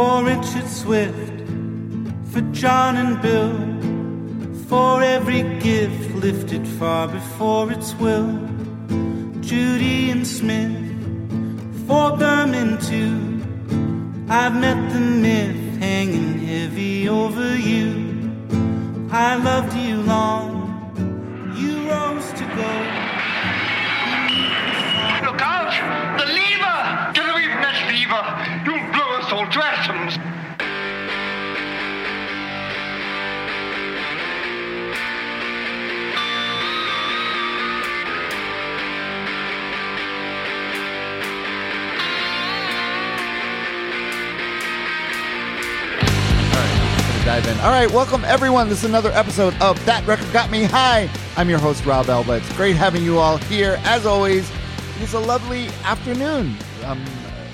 for Richard Swift, for John and Bill, for every gift lifted far before its will. Judee and Smith, for Berman too. I've met the myth hanging heavy over you. I loved you long, dive in. All right, welcome everyone. This is another episode of That Record Got Me High. I'm your host, Rob Elba. It's great having you all here. As always, it's a lovely afternoon. Uh,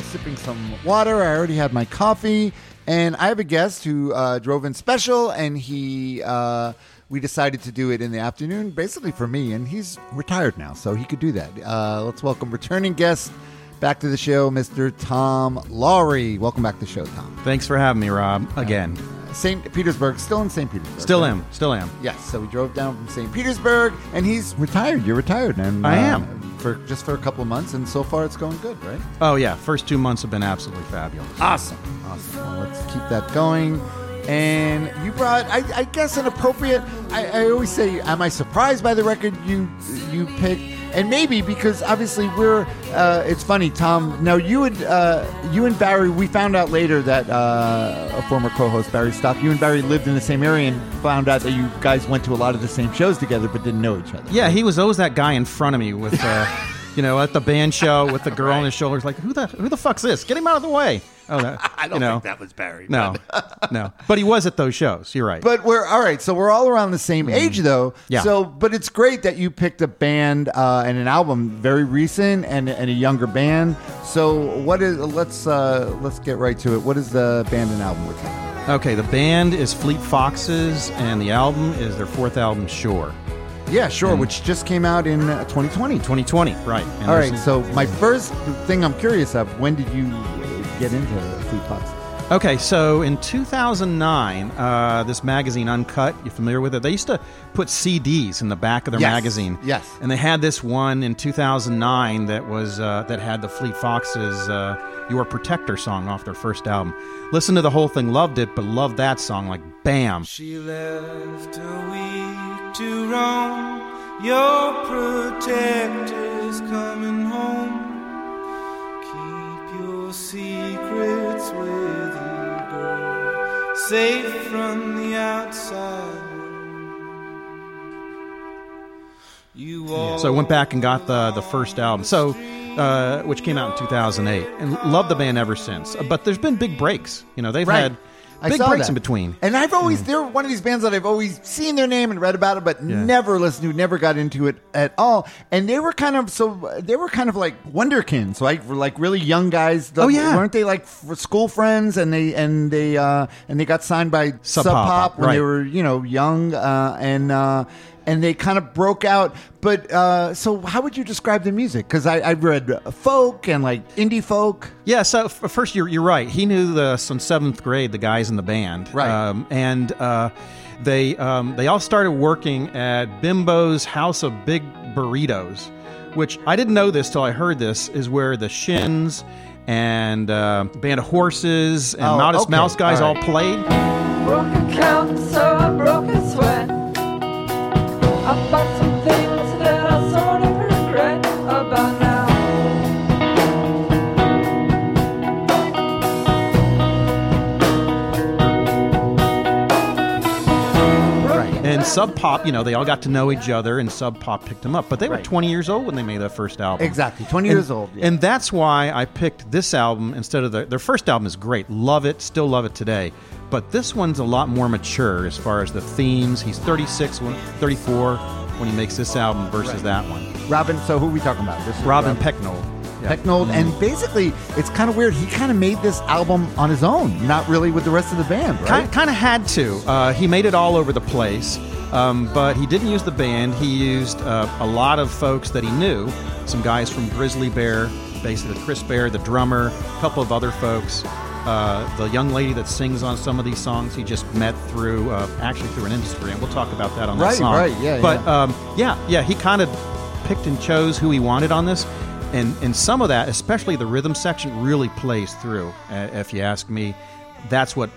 sipping some water. I already had my coffee, and I have a guest who uh, drove in special, and he. Uh, we decided to do it in the afternoon, basically for me, and he's retired now, so he could do that. Uh, let's welcome returning guest back to the show, Mr. Tom Lawery. Welcome back to the show, Tom. Thanks for having me, Rob. Again. St. Petersburg, still in St. Petersburg. Still right? am. Still am. Yes, so we drove down from St. Petersburg, and he's retired. You're retired, and I uh, am. For just for a couple of months, and so far it's going good, right? Oh, yeah. First two months have been absolutely fabulous. Awesome, awesome. Well, let's keep that going. And you brought, I, I guess, an appropriate. I, I always say, am I surprised by the record you you picked? And maybe because obviously we're. Uh, it's funny, Tom. Now you and uh, you and Barry. We found out later that uh, a former co-host Barry Stock. You and Barry lived in the same area, and found out that you guys went to a lot of the same shows together, but didn't know each other. Yeah, he was always that guy in front of me with, uh, you know, at the band show with the girl on his shoulders, like, who the who the fuck's this? Get him out of the way. Oh, that, I don't you know, think that was Barry. No, no. But he was at those shows. You're right. But we're all right. So we're all around the same age, though. Mm-hmm. Yeah. So, but it's great that you picked a band uh, and an album very recent and, and a younger band. So, what is? Let's uh, let's get right to it. What is the band and album we're talking about? okay, the band is Fleet Foxes, and the album is their fourth album, Shore. Yeah, sure. Mm. Which just came out in uh, 2020. 2020, right. And All there's right. some- So, my first thing I'm curious of: when did you get into Fleet Foxes? Okay, so in 2009, uh, this magazine Uncut, you familiar with it? They used to put CDs in the back of their Yes, magazine. yes. And they had this one in 2009 that was uh, that had the Fleet Foxes uh, "Your Protector" song off their first album. Listen to the whole thing, loved it, but loved that song like bam. She left a week to roam. Your protector's coming home. Keep your secrets with you, girl. Safe from the outside. You walk. So I went back and got the the first album, so uh, which came out in 2008, and loved the band ever since. Uh, But there's been big breaks. You know, they've had I big saw breaks that. in between. Mm. And I've always they're one of these bands that I've always seen their name and read about it, but never listened to, never got into it at all. And they were kind of so they were kind of like wonderkins, like like really young guys. Oh, yeah. weren't they like f- school friends? And they and they uh, and they got signed by Sub Pop, Pop when they were you know young uh, and. Uh, and they kind of broke out, but uh, so how would you describe the music? Because I, I read folk and like indie folk. Yeah, so f- first you're, you're right. He knew the in seventh grade the guys in the band, Right. Um, and uh, they um, they all started working at Bimbo's House of Big Burritos, which I didn't know this till I heard this is where the Shins and uh, Band of Horses and Oh, Modest okay. Mouse guys All all, right. played. Sub Pop, you know, they all got to know each other, and Sub Pop picked them up. But they were Right. 20 years old when they made their first album. Exactly, twenty And- years old. yeah. And that's why I picked this album instead of the, their first album is great. Love it, still love it today. But this one's a lot more mature as far as the themes. He's 36, 34 when he makes this album versus that one. Robin. So who are we talking about? This is Robin Pecknold. Yeah. Pecknold, and basically, it's kind of weird. He kind of made this album on his own, not really with the rest of the band, right? Kind, kind of had to. Uh, he made it all over the place, um, but he didn't use the band. He used uh, a lot of folks that he knew. Some guys from Grizzly Bear, basically Chris Bear, the drummer, a couple of other folks. Uh, the young lady that sings on some of these songs, he just met through uh, actually through an industry, and we'll talk about that on Right, that song. right, right, yeah, But yeah. Um, yeah, yeah, he kind of picked and chose who he wanted on this, and and some of that, especially the rhythm section, really plays through. Uh, if you ask me, that's what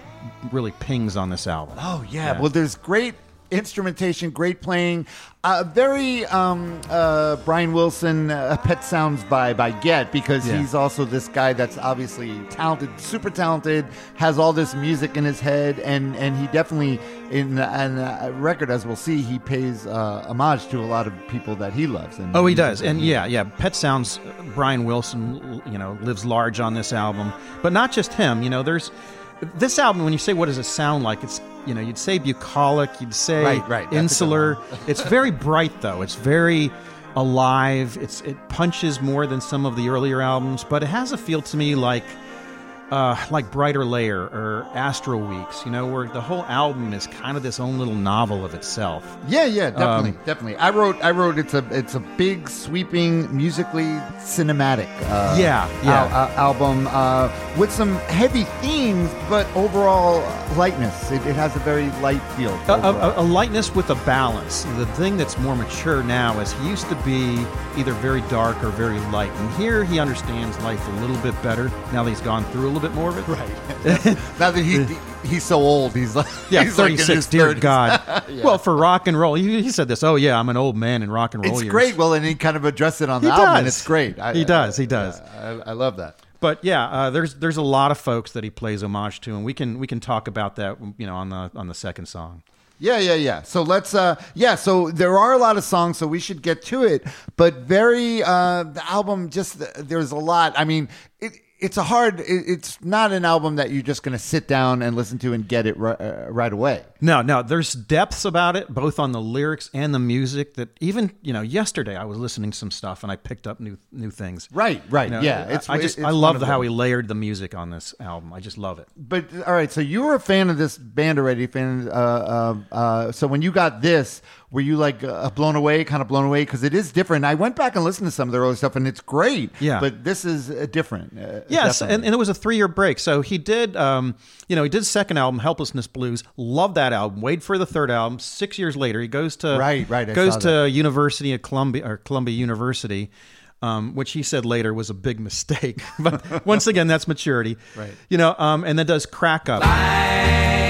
really pings on this album. Oh yeah. Well, there's great instrumentation, great playing. Uh, very um, uh, Brian Wilson uh, Pet Sounds vibe I get because Yeah. he's also this guy that's obviously talented, super talented, has all this music in his head, and and he definitely in the record as we'll see he pays uh, homage to a lot of people that he loves. And Oh, he does, and yeah, yeah. Pet Sounds, Brian Wilson, you know, lives large on this album, but not just him. You know, there's this album. When you say what does it sound like, it's you know, you'd say bucolic, you'd say Right, right, that's a good insular. it's very bright though. It's very alive. It's it punches more than some of the earlier albums, but it has a feel to me like. Uh, like Bryter Layter or Astral Weeks, you know, where the whole album is kind of this own little novel of itself. Yeah, yeah, definitely, Um, definitely. I wrote, I wrote. It's a, it's a big, sweeping, musically cinematic. Uh, Yeah, yeah. al- uh, album uh, with some heavy themes, but overall lightness. It, it has a very light feel. a, a, a lightness with a balance. The thing that's more mature now is he used to be either very dark or very light, and here he understands life a little bit better now that he's gone through a little bit more of it. Right. now that he, he's so old, he's like Yeah, he's 36. his dear 30s. God. Well, for rock and roll, he, he said this. Oh yeah, I'm an old man in rock and roll It's years. great. Well, and he kind of addressed it on the He album, and it's great. I, He does, he does. yeah, I, I love that. But yeah, uh, there's there's a lot of folks that he plays homage to, and we can we can talk about that you know on the on the second song. Yeah, yeah, yeah. So let's, uh, yeah. So there are a lot of songs, so we should get to it. But very, uh, the album just there's a lot. I mean, it, it's a hard. It's not an album that you're just going to sit down and listen to and get it ri- uh, right away. No, no, there's depths about it, both on the lyrics and the music. That even you know, yesterday I was listening to some stuff and I picked up new new things. Right, right. You know, yeah, it's. I just it's I love the, how he layered the music on this album. I just love it. But all right, so you were a fan of this band already. Fan. Uh, uh, uh, so when you got this, were you like uh, blown away? Kind of blown away because it is different. I went back and listened to some of their early stuff, and it's great. Yeah. But this is uh, different. Uh, Yes, and, and it was a three year break. So he did, um, you know, he did second album, Helplessness Blues. Love that album. Wait for the third album. Six years later, he goes to Right, right, I goes to that. University of Columbia or Columbia University. Um, which he said later was a big mistake, but once again, that's maturity, Right. You know, um, and then does crack up. Song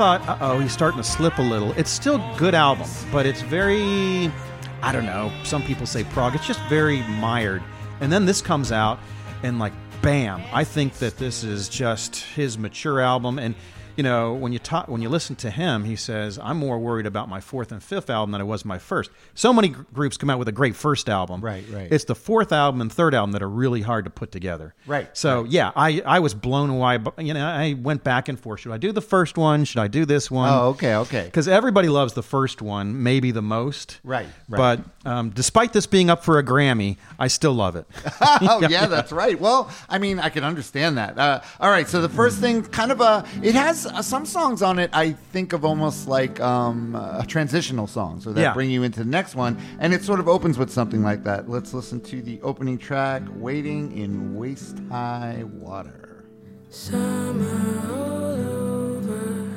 thought, uh oh, he's starting to slip a little. It's still good album, but it's very, I don't know. Some people say prog. It's just very mired. And then this comes out, and like, bam! I think that this is just his mature album. And you know, when you talk, when you listen to him, he says, "I'm more worried about my fourth and fifth album than I was my first. So many gr- groups come out with a great first album. Right, right. It's the fourth album and third album that are really hard to put together. Right, So yeah, I I was blown away. But you know, I went back and forth. Should I do the first one? Should I do this one? Oh, okay, okay. Because everybody loves the first one, maybe the most. Right, right. But um, despite this being up for a Grammy, I still love it. oh yeah, that's right. Well, I mean, I can understand that. Uh, all right, so the first thing, kind of a, it has uh, some songs on it. I think of almost like um, a transitional song, so that Yeah. bring you into the next one, and it sort of opens with something like that. Let's listen to the opening track, "Wading in Waist High Water." Summer all over,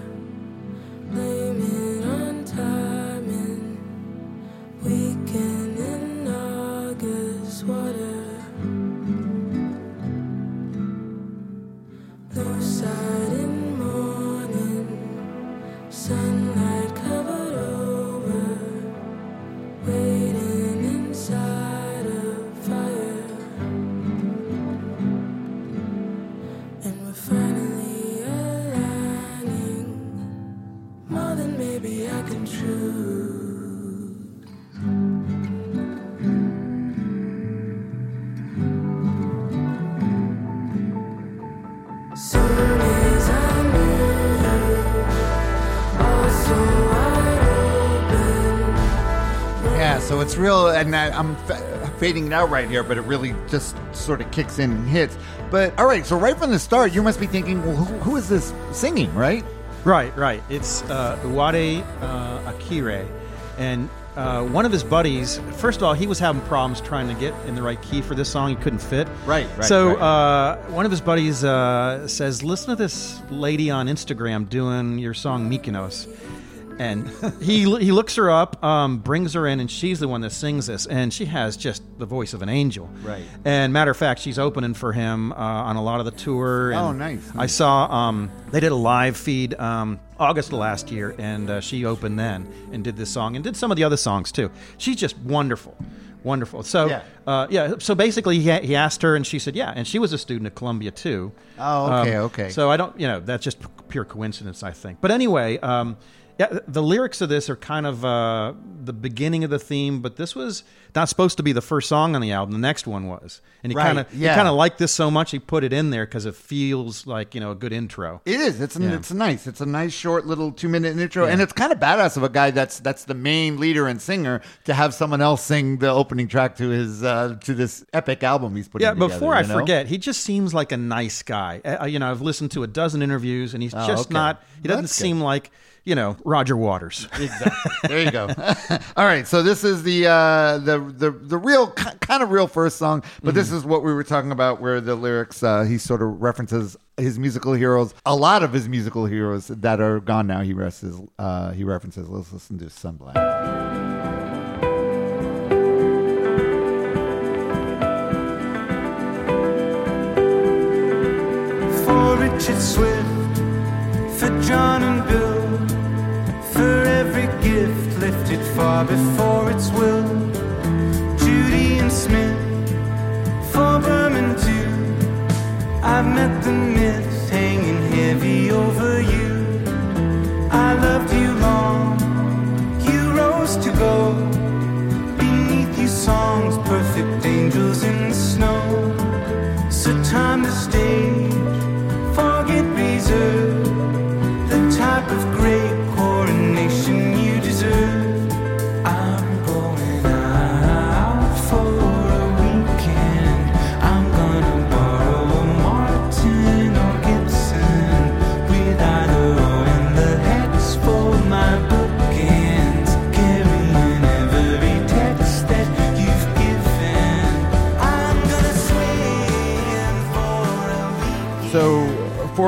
blaming on timing. Weekend in August water. Blue side in maybe I can chew. So it's real, and I, I'm fa- fading it out right here, but it really just sort of kicks in and hits. But all right, so right from the start, you must be thinking, well, who, who is this singing, right? Right, right. It's uh, Uwade uh, Akhere, and uh, one of his buddies. First of all, he was having problems trying to get in the right key for this song. He couldn't fit. Right, right, So right. Uh, one of his buddies uh, says, "Listen to this lady on Instagram doing your song Mykonos." And he he looks her up, um, brings her in, and she's the one that sings this, and she has just the voice of an angel. Right. And matter of fact, she's opening for him uh, on a lot of the tour. And Oh, nice, I saw um, they did a live feed um, August of last year, and uh, she opened then and did this song and did some of the other songs too. She's just wonderful, wonderful. So Yeah. uh, yeah. So basically, he, he asked her, and she said, "Yeah," and she was a student at Columbia too. Oh, okay, Um, okay. So I don't, you know, that's just pure coincidence, I think. But anyway, um, yeah, the lyrics of this are kind of uh, the beginning of the theme, but this was not supposed to be the first song on the album. The next one was, and he Right, kind of yeah. he kind of liked this so much he put it in there because it feels like you know a good intro. It is. It's Yeah. it's nice. It's a nice short little two minute intro, and it's kind of badass of a guy that's that's the main leader and singer to have someone else sing the opening track to his uh, to this epic album he's putting. Yeah, together, before I know? forget, he just seems like a nice guy. Uh, you know, I've listened to a dozen interviews, and he's Oh, just okay. not. He doesn't That's good. seem like you know Roger Waters. Exactly. There you go. All right. So this is the uh, the the the real kind of real first song, but this is what we were talking about, where the lyrics uh, he sort of references his musical heroes, a lot of his musical heroes that are gone now. He references. Uh, he references. Let's listen to Sunblind. for Richard Swift, for John and Bill, for every gift lifted far before its will. Judee and Smith, for Berman too. I've met the myths hanging heavy over you. I loved you long, you rose to go. Beneath you, songs, perfect angels in the snow. So time to stage, forget reserve,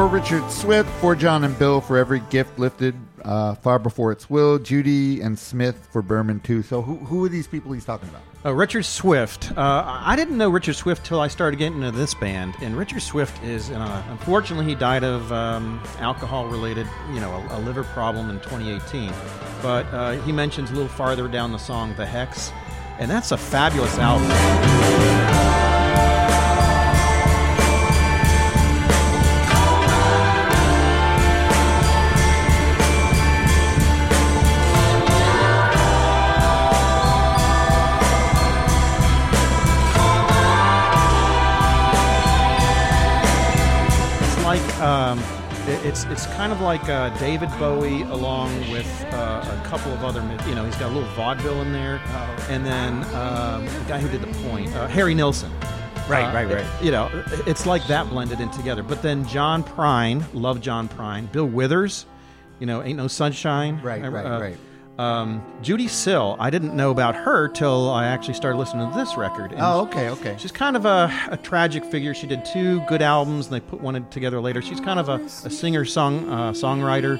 for Richard Swift, for John and Bill, for every gift lifted uh, far before its will, Judee and Smith for Berman too. So who who are these people he's talking about? Uh, Richard Swift. Uh, I didn't know Richard Swift till I started getting into this band, and Richard Swift is, uh, unfortunately, he died of um, alcohol-related, you know, a, a liver problem in 2018. But uh, he mentions a little farther down the song "The Hex," and that's a fabulous album. It's it's kind of like uh, David Bowie along with uh, a couple of other you know he's got a little vaudeville in there, and then um, the guy who did the point, uh, Harry Nilsson. Right, Uh, right, it- right. you know, it's like that blended in together. But then John Prine, love John Prine, Bill Withers, you know, ain't no sunshine. Right, Uh, right, right. Um, Judee Sill, I didn't know about her till I actually started listening to this record. And Oh, okay, okay. She's kind of a, a tragic figure. She did two good albums, and they put one together later. She's kind of a, a singer song uh, songwriter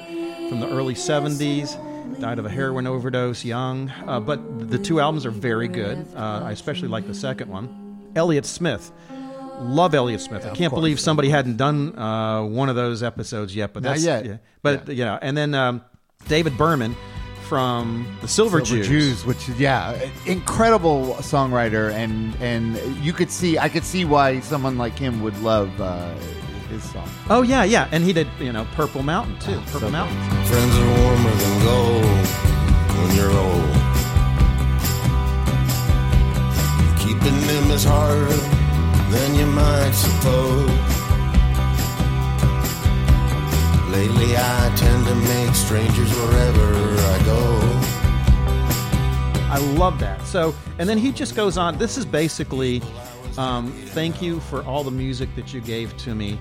from the early '70s. Died of a heroin overdose young, uh, but the two albums are very good. Uh, I especially like the second one. Elliott Smith, love Elliott Smith. I can't course. believe somebody hadn't done uh, one of those episodes yet. But Not that's yet. Yeah. But you know, and then um, David Berman from the Silver, Silver Jews, which is yeah, incredible songwriter, and and you could see, I could see why someone like him would love uh, his song. Oh yeah, yeah, and he did you know Purple Mountain too. Oh, Purple so Mountain. Friends are warmer than gold when you're old. Keeping them is harder than you might suppose. Lately, I tend to make strangers wherever I go. I love that. So, and then he just goes on. This is basically, um, thank you for all the music that you gave to me.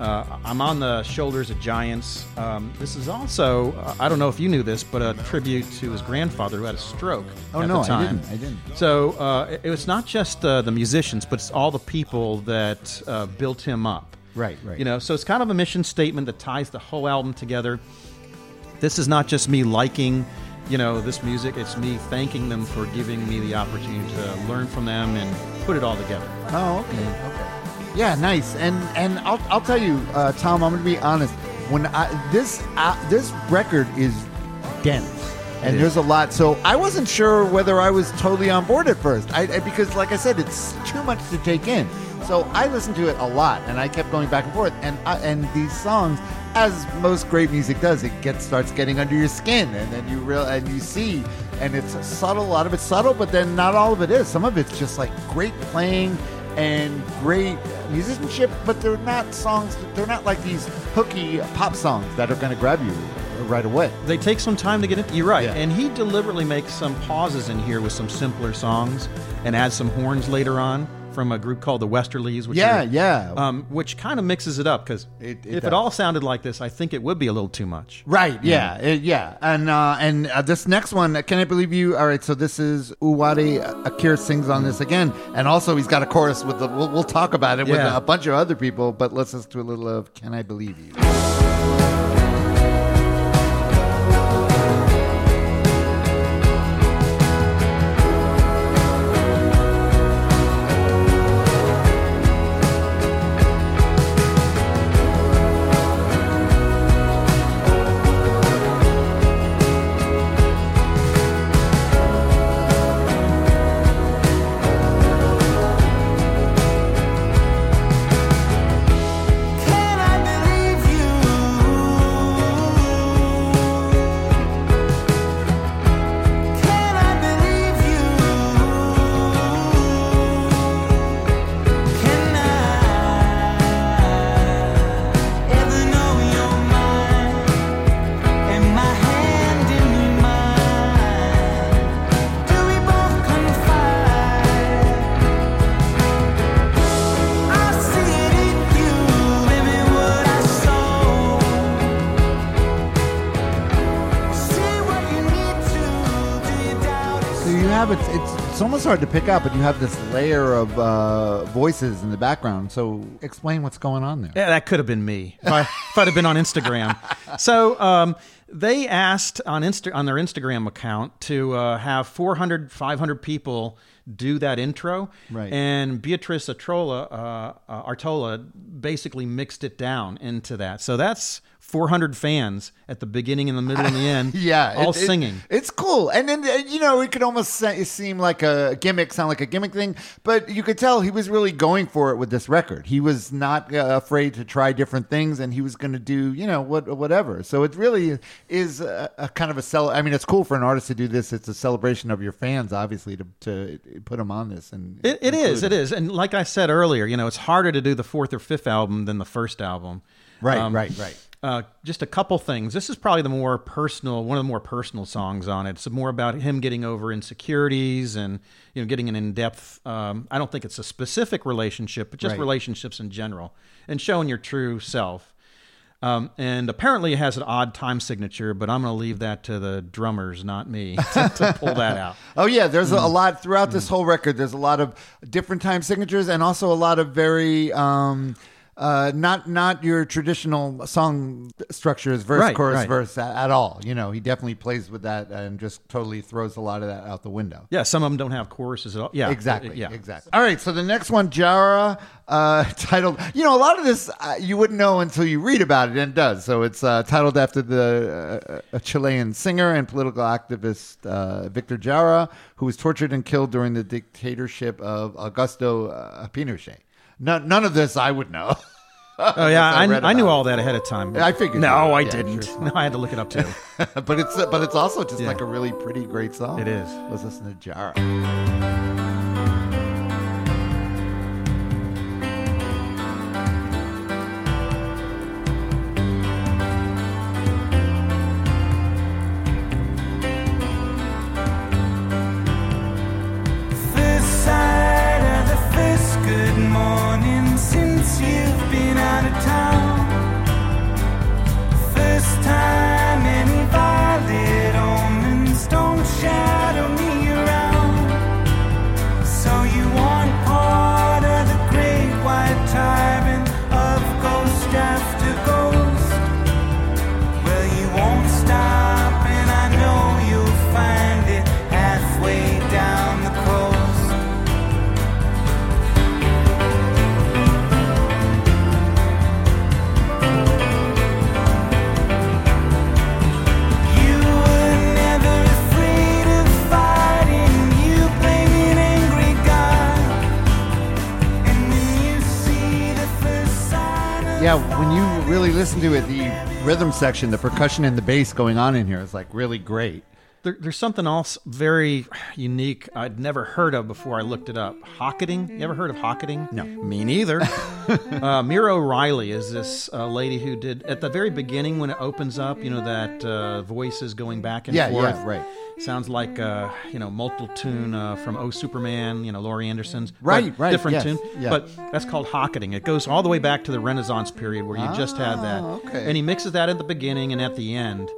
Uh, I'm on the shoulders of giants. Um, this is also, uh, I don't know if you knew this, but a tribute to his grandfather who had a stroke. Oh, at no, the I didn't. I didn't. So uh, it, it was not just uh, the musicians, but it's all the people that uh, built him up. Right, right. You know, so it's kind of a mission statement that ties the whole album together. This is not just me liking, you know, this music. It's me thanking them for giving me the opportunity to learn from them and put it all together. Oh, okay, okay. Yeah, nice. And and I'll, I'll tell you, uh, Tom. I'm going to be honest. When I this uh, this record is dense, and there's a lot. So I wasn't sure whether I was totally on board at first. I, I because, like I said, it's too much to take in. So I listened to it a lot, and I kept going back and forth. And I, and these songs, as most great music does, it gets starts getting under your skin, and then you real and you see, and it's subtle. A lot of it's subtle, but then not all of it is. Some of it's just like great playing and great musicianship, but they're not songs. They're not like these hooky pop songs that are going to grab you right away. They take some time to get it. You're right. Yeah. And he deliberately makes some pauses in here with some simpler songs and adds some horns later on from a group called the Westerlies. Which Yeah, are- yeah. Um, which kind of mixes it up because if does. it all sounded like this, I think it would be a little too much. Right. Yeah. it- yeah. And uh, and uh, this next one, can I believe you? All right. So this is Uwade Akhere sings on this again, and also he's got a chorus with the. We'll, we'll talk about it with a bunch of other people, but let's listen to a little of "Can I Believe You." Pick up, but you have this layer of uh, voices in the background. So explain what's going on there. Yeah, that could have been me if, I, if I'd have been on Instagram. so um, they asked on Insta- on their Instagram account to uh, have 400, 500 people do that intro. Right. And Beatrice Atrola, uh, uh, Artola basically mixed it down into that. So that's 400 fans at the beginning, in the middle, and the end. Yeah, all it- it- singing. it's cool, and then uh, you know it could almost seem like a gimmick, sound like a gimmick thing, but you could tell he was really going for it with this record. He was not uh, afraid to try different things, and he was going to do you know what whatever. So it really is a, a kind of a cel. I mean, it's cool for an artist to do this. It's a celebration of your fans, obviously, to to put them on this. And It, it is. It is. And like I said earlier, you know, it's harder to do the fourth or fifth album than the first album. Right, Um, right, right. Uh, just a couple things. This is probably the more personal, one of the more personal songs on it. It's more about him getting over insecurities and you know getting an in-depth. Um, I don't think it's a specific relationship, but just Right. relationships in general, and showing your true self. Um, and apparently it has an odd time signature, but I'm going to leave that to the drummers, not me, to, to pull that out. Oh yeah, there's Mm. a, a lot throughout this whole record. There's a lot of different time signatures, and also a lot of very um, uh, not not your traditional song structures, verse, Right, chorus, right. verse at, at all. You know, he definitely plays with that and just totally throws a lot of that out the window. Yeah, some of them don't have choruses at all. Yeah, Exactly. Yeah, Exactly. All right. So the next one, Jara, uh, titled. You know, a lot of this uh, you wouldn't know until you read about it, and it does. So it's uh, titled after the uh, a Chilean singer and political activist uh, Victor Jara, who was tortured and killed during the dictatorship of Augusto uh, Pinochet. None, none of this I would know. Oh yeah, I I, I, knew all that ahead of time. I figured No. I Yeah, didn't. sure. No, I had to look it up too. but it's but it's also just Yeah. like a really pretty great song. It is. Let's listen to Jara. Really listen to it, the rhythm section, the percussion and the bass going on in here is like really great. There, there's something else very unique I'd never heard of before I looked it up. Hocketing. You ever heard of hocketing? No. Me neither. uh, Meara O'Reilly is this uh, lady who did, at the very beginning when it opens up, you know, that uh, voice is going back and Yeah, forth. yeah, right. Sounds like, uh, you know, multiple tune uh, from Oh Superman, you know, Laurie Anderson's. Right, right, Different yes, tune. yeah. But that's called hocketing. It goes all the way back to the Renaissance period where you just had that. Ah, okay. And he mixes that at the beginning and at the end.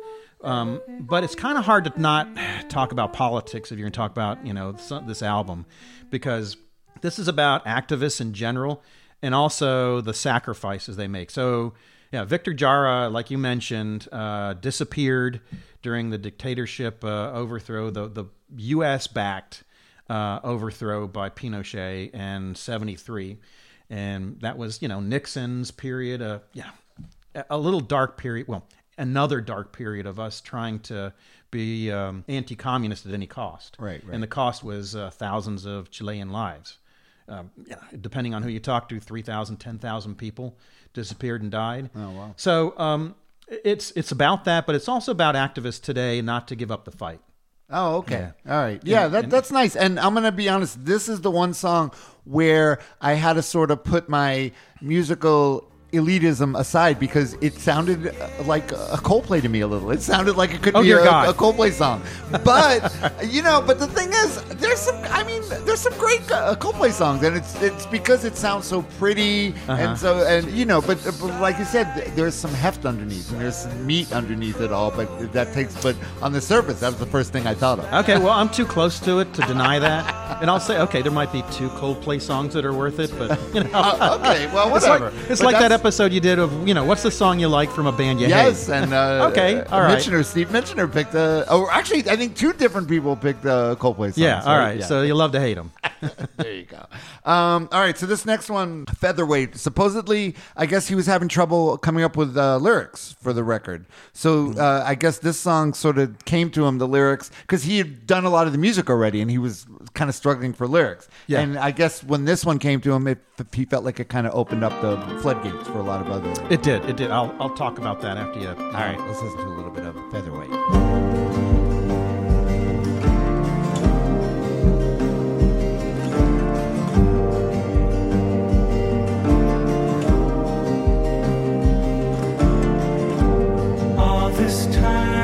Um, but it's kind of hard to not talk about politics if you're going to talk about you know this, album, because this is about activists in general and also the sacrifices they make. So yeah, Victor Jara, like you mentioned, uh, disappeared during the dictatorship uh, overthrow, the the U.S. backed uh, overthrow by Pinochet in '73, and that was you know Nixon's period. Uh, yeah, a little dark period. Well, another dark period of us trying to be um, anti-communist at any cost. Right, right. And the cost was uh, thousands of Chilean lives. Um, yeah, depending on who you talk to, 3,000, 10,000 people disappeared and died. Oh wow. So um, it's it's about that, but it's also about activists today not to give up the fight. Oh, okay. All right. Yeah, that, that's nice. And I'm going to be honest, this is the one song where I had to sort of put my musical elitism aside because it sounded uh, like a Coldplay to me a little. It sounded like it could Oh, be a, God. a Coldplay song. But, you know, but the thing is, there's some, I mean, there's some great uh, Coldplay songs and it's it's because it sounds so pretty Uh-huh. and so, and, you know, but, but like you said, there's some heft underneath and there's some meat underneath it all, but that takes, but on the surface, that was the first thing I thought of. Okay, well, I'm too close to it to deny that, and I'll say, okay, there might be two Coldplay songs that are worth it, but you know, Uh, okay, well, it's whatever. like it's like that episode you did of you know what's the song you like from a band you Yes, hate. and uh, Okay, uh, all right. Mitchener, Steve Mitchener picked a. Oh, actually, I think two different people picked the Coldplay songs. Yeah, all right. Yeah. So you love to hate them. there you go. Um, all right, so this next one, featherweight. Supposedly, I guess he was having trouble coming up with uh, lyrics for the record. So uh, I guess this song sort of came to him the lyrics because he had done a lot of the music already, and he was kind of struggling for lyrics. Yeah. And I guess when this one came to him, it, he felt like it kind of opened up the floodgates for a lot of other. It did. It did. I'll I'll talk about that after you. All right, let's listen to a little bit of featherweight. All this time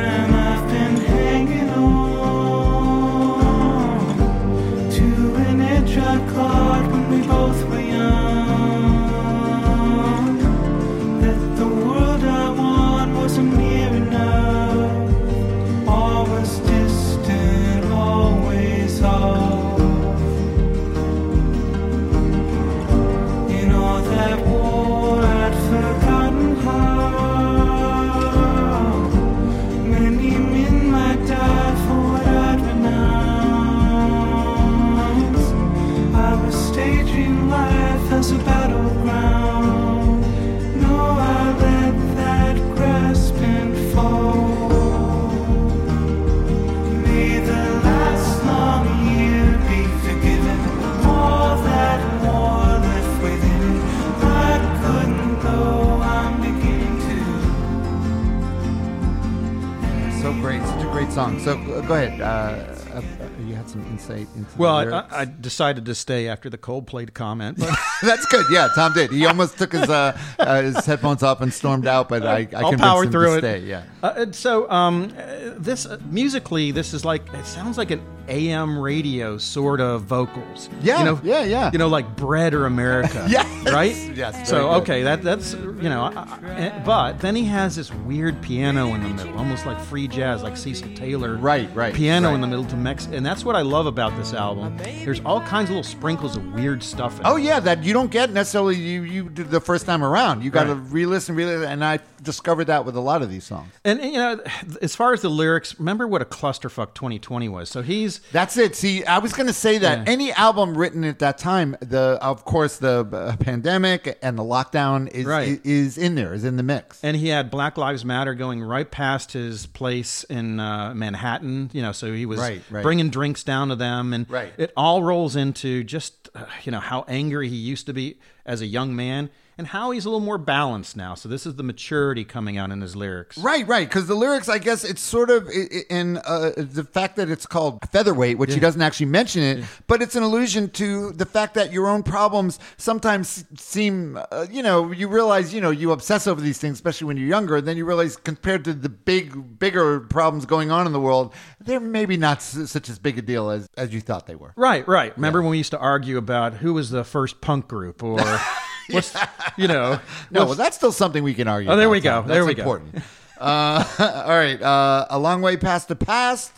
into. Well, the I, lyrics? I I decided to stay after the Coldplay comment, but That's good. Yeah, Tom did. He almost took his uh, uh, his headphones off and stormed out, but I, I convinced power him through to it. stay. Yeah. Uh, so um, this uh, musically, this is like it sounds like an AM radio sort of vocals. Yeah, you know, yeah, yeah. You know, like Bread or America. Yes, right. yes, So good. okay, that that's you know, I, I, but then he has this weird piano in the middle, almost like free jazz, like Cecil Taylor. Right, right, Piano right. in the middle to mix, and that's what I love about this album. There's all kinds of little sprinkles of weird stuff. In Oh it. yeah, that you don't get necessarily you you did the first time around. You got to Right. re-listen, re-listen, and I discovered that with a lot of these songs. And, and, you know, as far as the lyrics, remember what a clusterfuck 2020 was. So he's That's it. See, I was going to say that any album written at that time, the of course the uh, pandemic and the lockdown is Right. is in there, is in the mix. and he had Black Lives Matter going right past his place in uh, Manhattan. You know, so he was Right, right. bringing drinks down to them, and Right. it all rolls into just uh, you know how angry he used to be as a young man, and Howie's a little more balanced now. So this is the maturity coming out in his lyrics. Right, right. Because the lyrics, I guess, it's sort of in uh, the fact that it's called featherweight, which he doesn't actually mention it, but it's an allusion to the fact that your own problems sometimes seem, uh, you know, you realize, you know, you obsess over these things, especially when you're younger. And then you realize, compared to the big, bigger problems going on in the world, they're maybe not s- such as big a deal as as you thought they were. Right, right. Remember when we used to argue about who was the first punk group or what's, you know, No, well, that's still something we can argue. Oh, there about, we go. Tom. There That's we go. important. uh, all right, uh, a long way past the past.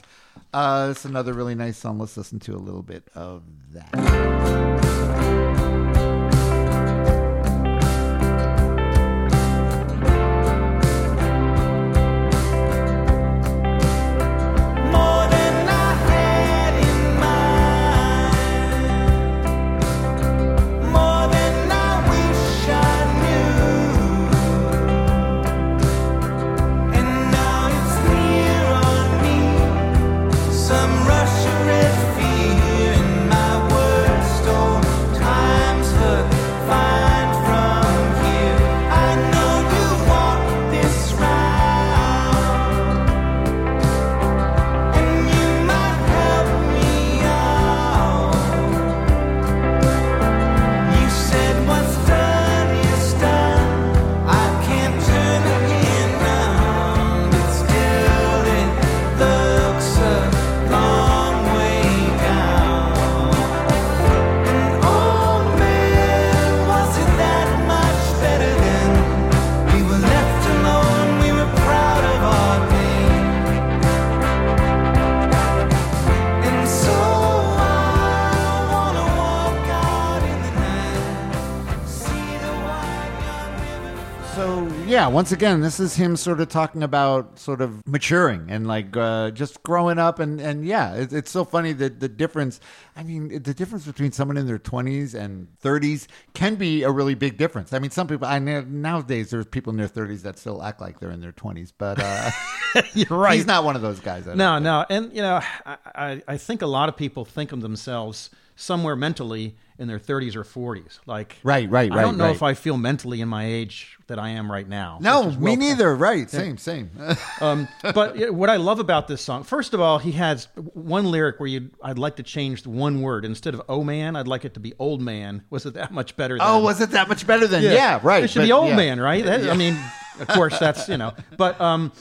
Uh, it's another really nice song. Let's listen to a little bit of that. Yeah, once again, this is him sort of talking about sort of maturing and like uh, just growing up, and and yeah, it, it's so funny that the difference. I mean, the difference between someone in their twenties and thirties can be a really big difference. I mean, some people. I know nowadays there's people in their thirties that still act like they're in their twenties, but uh, you're right. he's not one of those guys. I No, think. no, and you know, I, I think a lot of people think of themselves somewhere mentally in their 30s or 40s. Like, Right, right, right. I don't know right. if I feel mentally in my age that I am right now. No, is me well- neither. Right, same, same. Um, but what I love about this song, first of all, he has one lyric where you, I'd like to change the one word instead of "oh man," I'd like it to be "old man." Was it that much better? Than, oh, was it that much better than? Yeah, right. It should but be old yeah. man, right? That- I mean, of course, that's you know. But um,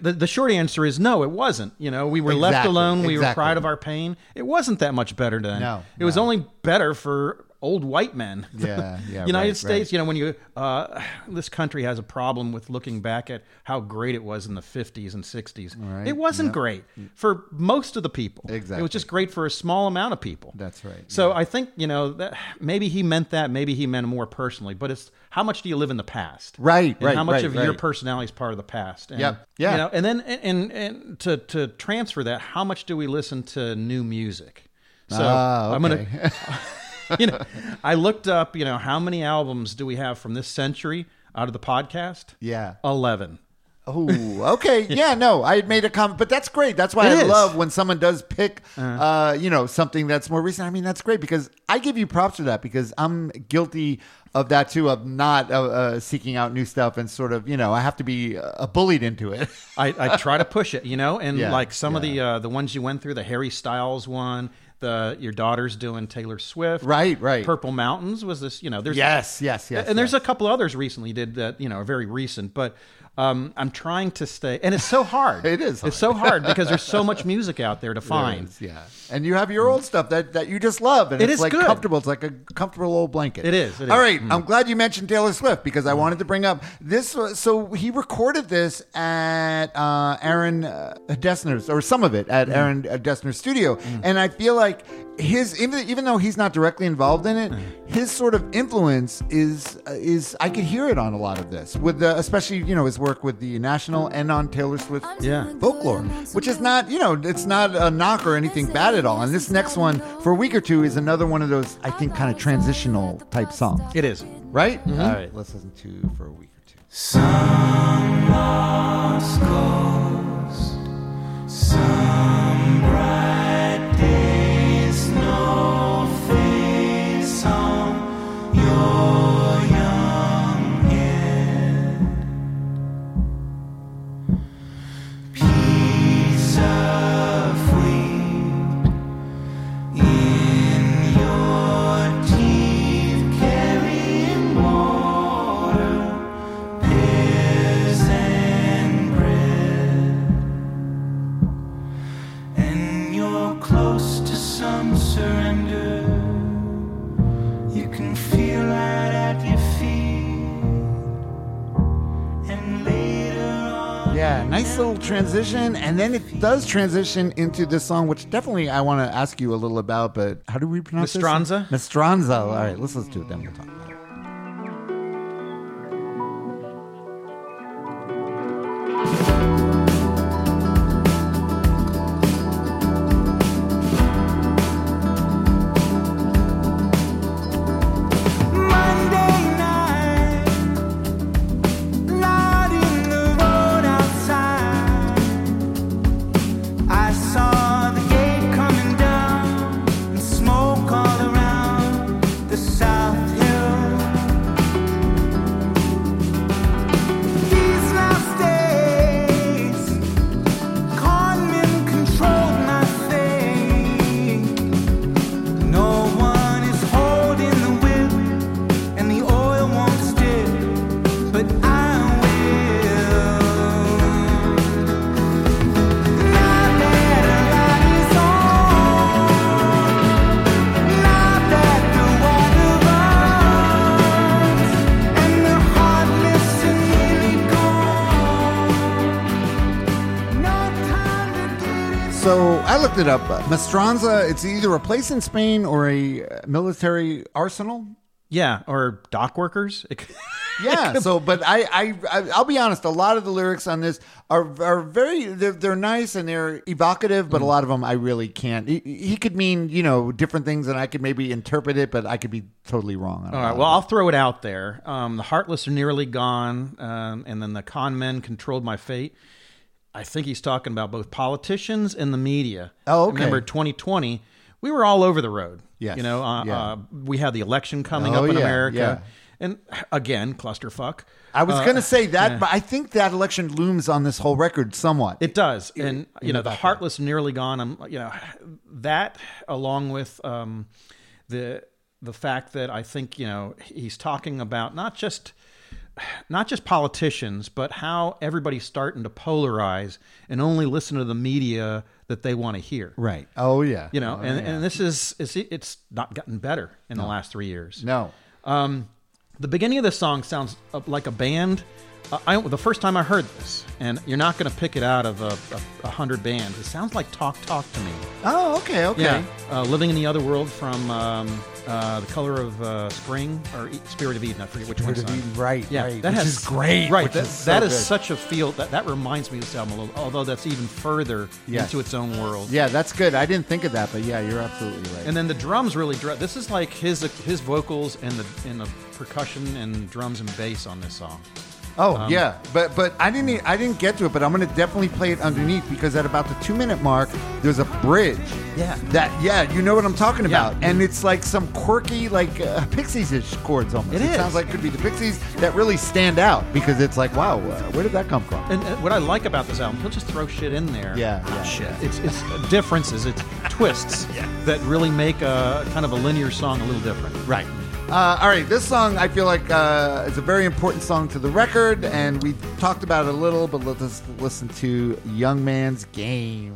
the the short answer is no. It wasn't. You know, we were left alone. We were exactly. proud of our pain. It wasn't that much better then. No, it was only better for old white men. Yeah, yeah, United right, States. right. You know, when you uh, this country has a problem with looking back at how great it was in the 50s and 60s. Right, It wasn't great for most of the people. Exactly. It was just great for a small amount of people. That's right, So I think you know that maybe he meant that. Maybe he meant more personally. But it's how much do you live in the past? Right, And right, How much of your personality is part of the past? And, Yep, yeah. You know, and then and, and to to transfer that, how much do we listen to new music? So Ah, I'm gonna you know, I looked up, you know, how many albums do we have from this century out of the podcast? Yeah. 11. Oh, okay. Yeah, no, I made a comment, but that's great. That's why It I is. love when someone does pick, uh, you know, something that's more recent. I mean, that's great because I give you props for that because I'm guilty of that too, of not uh, uh, seeking out new stuff and sort of, you know, I have to be uh, bullied into it. I, I try to push it, you know, and Yeah, like some of the uh, the ones you went through, the Harry Styles one, the your daughter's doing Taylor Swift, Right, right. Purple Mountains was this, you know, there's yes, yes, yes. and there's yes. a couple others recently did that, you know, are very recent, but um, I'm trying to stay, and it's so hard. It is It's so hard because there's so much music out there to find. is, yeah. And you have your old stuff that, that you just love. And It it's is like good. comfortable. It's like a comfortable old blanket. It is, it All is. Mm. I'm glad you mentioned Taylor Swift because I wanted to bring up this. was- So he recorded this at uh, Aaron uh, Dessner's, or some of it at Mm. Aaron uh, Dessner's studio. And I feel like his, even, even though he's not directly involved in it, Mm. his sort of influence is, uh, is I could hear it on a lot of this, with the, especially, you know, his work with the National and on Taylor Swift Yeah. folklore, which is not, you know, it's not a knock or anything bad at all. And this next one, for a week or two, is another one of those, I think, kind of transitional type songs, It is. right? All right, let's listen to for a week or two. Some lost cause, some bright nice little transition, and then it does transition into this song, which definitely I want to ask you a little about. But how do we pronounce Maestranza? this? Maestranza. All right, let's listen to it. Then we'll talk about it. I looked it up. Maestranza. It's either a place in Spain or a uh, military arsenal. Yeah, or dock workers. Yeah. so, but I, I, I, I'll be honest. A lot of the lyrics on this are are very they're, they're nice and they're evocative, Mm. but a lot of them I really can't. He, he could mean you know different things, and I could maybe interpret it, but I could be totally wrong. All right. Well. I'll throw it out there. Um, the heartless are nearly gone, um, and then the con men controlled my fate. I think he's talking about both politicians and the media. Oh, okay. Remember 2020? We were all over the road. Yes, You know, uh, yeah. uh, we had the election coming Oh, up in yeah, America, yeah. and again, clusterfuck. I was Uh, going to say that, but I think that election looms on this whole record somewhat. It does, and you know the heartless nearly gone. I'm, you know, that along with um, the the fact that I think you know he's talking about not just not just politicians, but how everybody's starting to polarize and only listen to the media that they want to hear. right. Oh yeah. You know, Oh, and, yeah. and this is it's, it's not gotten better in the last three years. no. Um, the beginning of this song sounds uh, like a band. I, the first time I heard this, and you're not going to pick it out of a, a, a hundred bands. It sounds like "Talk Talk to Me." Oh, okay, okay. Yeah, uh, "Living in the Other World" from um, uh, "The Color of uh, Spring" or E- "Spirit of Eden." I forget which Spirit one's on. Eden, right, Yeah, right, that which has is great, Right, that, is so that is such a feel that that reminds me of this album a little. Although that's even further Yes. into its own world. Yeah, that's good. I didn't think of that, but yeah, you're absolutely right. And then the drums really dr- this is like his his vocals and the and the percussion and drums and bass on this song. Oh Um, yeah, but but I didn't I didn't get to it, but I'm gonna definitely play it underneath because at about the two minute mark, there's a bridge. Yeah. That yeah, you know what I'm talking Yeah. about, and it's like some quirky like uh, Pixies-ish chords almost. It sounds like it could be the Pixies that really stand out because it's like wow, uh, where did that come from? And uh, what I like about this album, he'll just throw shit in there. Yeah, Ah, yeah, shit. It's it's differences, it's twists that really make a kind of a linear song a little different. Right. Uh, all right, this song I feel like uh, is a very important song to the record, and we talked about it a little, but let us listen to "Young Man's Game."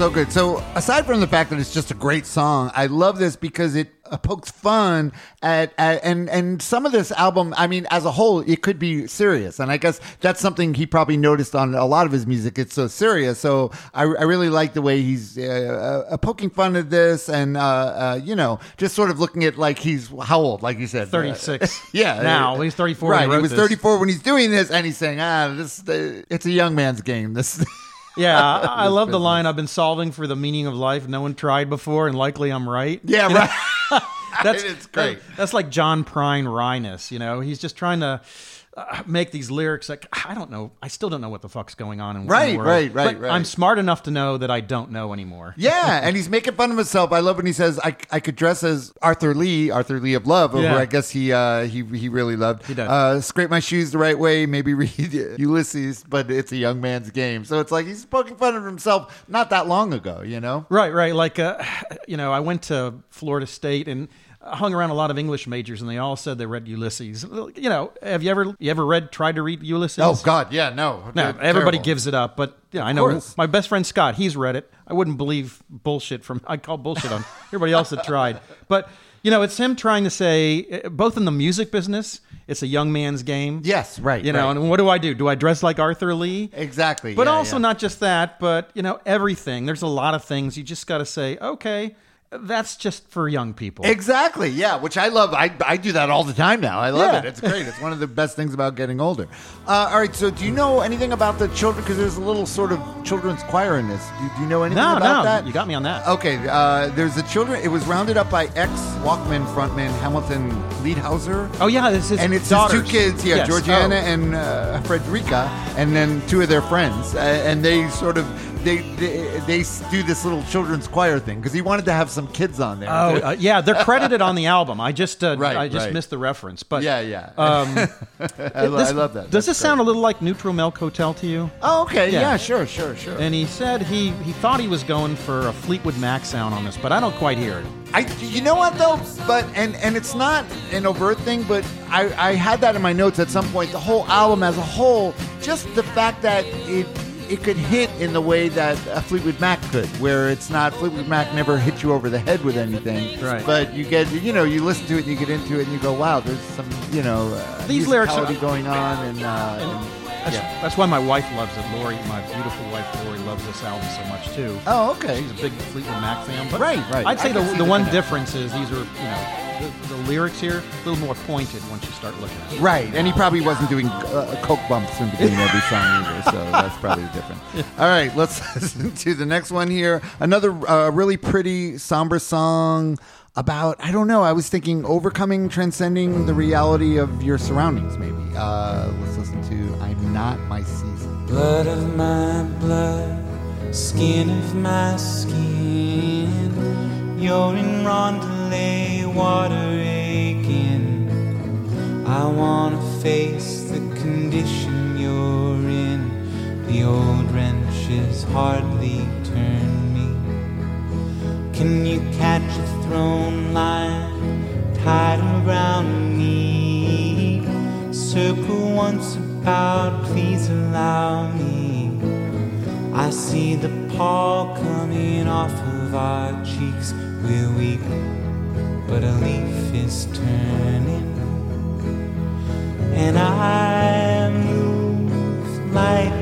So good. So aside from the fact that it's just a great song, I love this because it uh, pokes fun at, at and and some of this album. I mean, as a whole, it could be serious, and I guess that's something he probably noticed on a lot of his music. It's so serious. So I, I really like the way he's uh, uh, poking fun at this, and uh, uh, you know, just sort of looking at like he's how old, like you said, 36. yeah, Now. He's 34 when Right, he wrote was 34 when he's doing this, and he's saying, "Ah, this uh, it's a young man's game." This. Yeah, I, I love the line. I've been solving for the meaning of life. No one tried before, and likely I'm right. Yeah, You right. that's It's great. that- that's like John Prine wryness. You know, he's just trying to uh, make these lyrics. Like I don't know. I still don't know what the fuck's going on in in the Right, world. right, right, But right. I'm smart enough to know that I don't know anymore. Yeah, and he's making fun of himself. I love when he says, "I, I could dress as Arthur Lee, Arthur Lee of Love," who Yeah. I guess he uh, he he really loved. He did. Uh, scrape my shoes the right way, maybe read Ulysses, but it's a young man's game. So it's like he's poking fun of himself not that long ago, you know. Right, right. Like, uh, you know, I went to Florida State and hung around a lot of English majors, and they all said they read Ulysses. You know, have you ever you ever read tried to read Ulysses? Oh God, yeah, no, No, everybody terrible. gives it up, but yeah, I know course. my best friend Scott. He's read it. I wouldn't believe bullshit from I call bullshit on everybody else that tried. But you know, it's him trying to say uh, both in the music business, it's a young man's game. Yes, right, You know, right. and what do I do? Do I dress like Arthur Lee? exactly, But yeah, also yeah. not just that, but you know, everything. There's a lot of things you just got to say. Okay, that's just for young people. Exactly, yeah, which I love. I, I do that all the time now. I love Yeah. it. It's great. It's one of the best things about getting older. Uh, all right, so do you know anything about the children? Because there's a little sort of children's choir in this. Do, do you know anything no, about no, that? you got me on that. Okay, uh, there's a children. It was rounded up by ex Walkmen frontman Hamilton Leithauser. Oh yeah, this is and it's daughters. his two kids, yeah, Yes. Georgiana Oh. and uh, Frederica, and then two of their friends, uh, and they sort of they, they they do this little children's choir thing because he wanted to have some kids on there. Oh uh, yeah, they're credited on the album. I just uh, Right, I just right. missed the reference, but yeah, yeah. Um, I, lo- this- I love that. Does That's this sound a little like Neutral Milk Hotel to you? Oh, okay. Yeah. Yeah. sure, sure, sure. And he said he he thought he was going for a Fleetwood Mac sound on this, but I don't quite hear it. I, you know what though, but and and it's not an overt thing, but I I had that in my notes at some point. The whole album as a whole, just the fact that it it could hit in the way that a Fleetwood Mac could, where it's not Fleetwood Mac never hit you over the head with anything, Right. But you get you know you listen to it and you get into it and you go, wow, there's some you know uh, These lyrics are- going on and. Uh, and That's, yeah. that's why my wife loves it. Lori, my beautiful wife Lori, loves this album so much too. Oh, okay. She's a big Fleetwood Mac fan. But Right, right. I'd say the, the one difference is these are, you know, the, the lyrics here a little more pointed once you start looking at it. Right, and he probably wasn't doing uh, coke bumps in between every song either, so that's probably different. All right, let's listen to the next one here. Another uh, really pretty, somber song about I don't know. I was thinking overcoming, transcending the reality of your surroundings. Maybe uh, let's listen to "I'm Not My Season." Blood of my blood, skin of my skin. You're in Rondelay, water aching. I wanna face the condition you're in. The old wrench is hardly turn me. Can you catch a thrown line tied around me? Circle once about, please allow me. I see the pall coming off of our cheeks. We're weak, but a leaf is turning. And I move lightly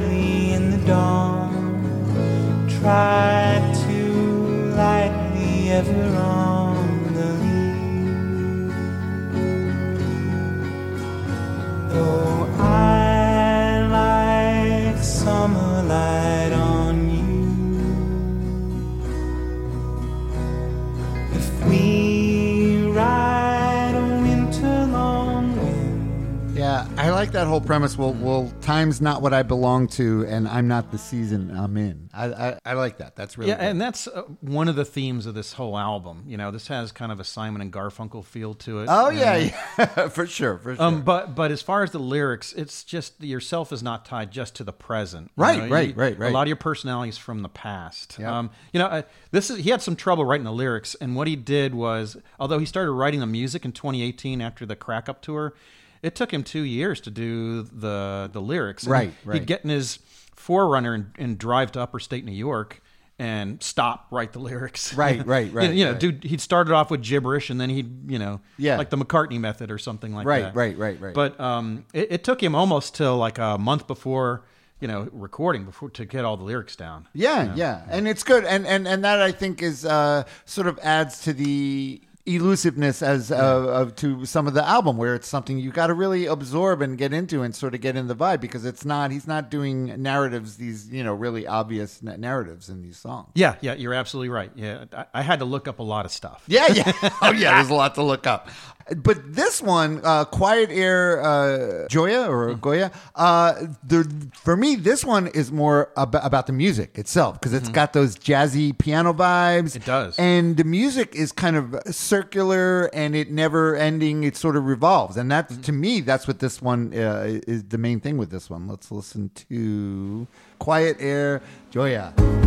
premise. Well, well, time's not what I belong to, and I'm not the season I'm in. I I, I like that. That's really Yeah, good. and that's uh, one of the themes of this whole album. You know, this has kind of a Simon and Garfunkel feel to it. oh yeah, yeah, for sure, for sure. Um, but but as far as the lyrics, it's just yourself is not tied just to the present. Right, know? right, You- right, right. A lot of your personality is from the past. Yep. Um, you know, uh, this is he had some trouble writing the lyrics, and what he did was, although he started writing the music in 2018 after the Crack Up tour, it took him two years to do the the lyrics. And Right, right. He'd get in his Forerunner and, and drive to Upper State New York. and stop, write the lyrics. Right, right, right, You know, right. dude, he'd started off with gibberish, and then he'd, you know, Yeah. like the McCartney method or something like Right, that. right, right, right. Right. But um, it, it took him almost till like a month before, you know, recording before to get all the lyrics down. Yeah, yeah, and it's good, and and and that I think is uh, sort of adds to the elusiveness as uh, of to some of the album where it's something you got to really absorb and get into and sort of get in the vibe because it's not he's not doing narratives these you know really obvious na- narratives in these songs. Yeah, yeah, you're absolutely right. Yeah, I, I had to look up a lot of stuff. Yeah, yeah. Oh, yeah. There's a lot to look up. But this one, uh, Quiet Air uh, Gioia or Mm-hmm. Goya, uh, the, for me, this one is more ab- about the music itself because it's got those jazzy piano vibes. Mm-hmm. It does. And the music is kind of circular and it never ending. It sort of revolves. And that, Mm-hmm. to me, that's what this one uh, is the main thing with this one. Let's listen to Quiet Air Gioia.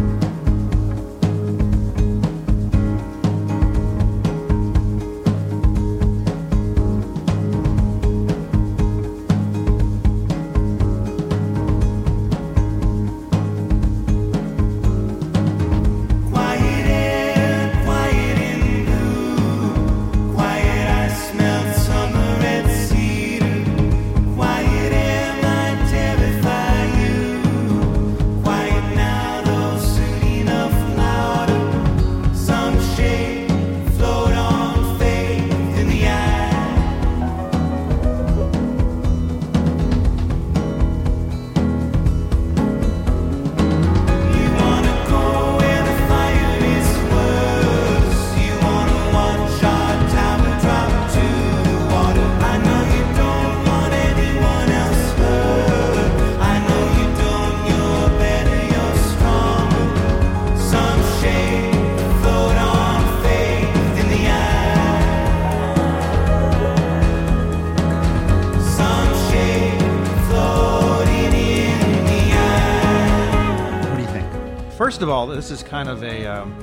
Kind of a um,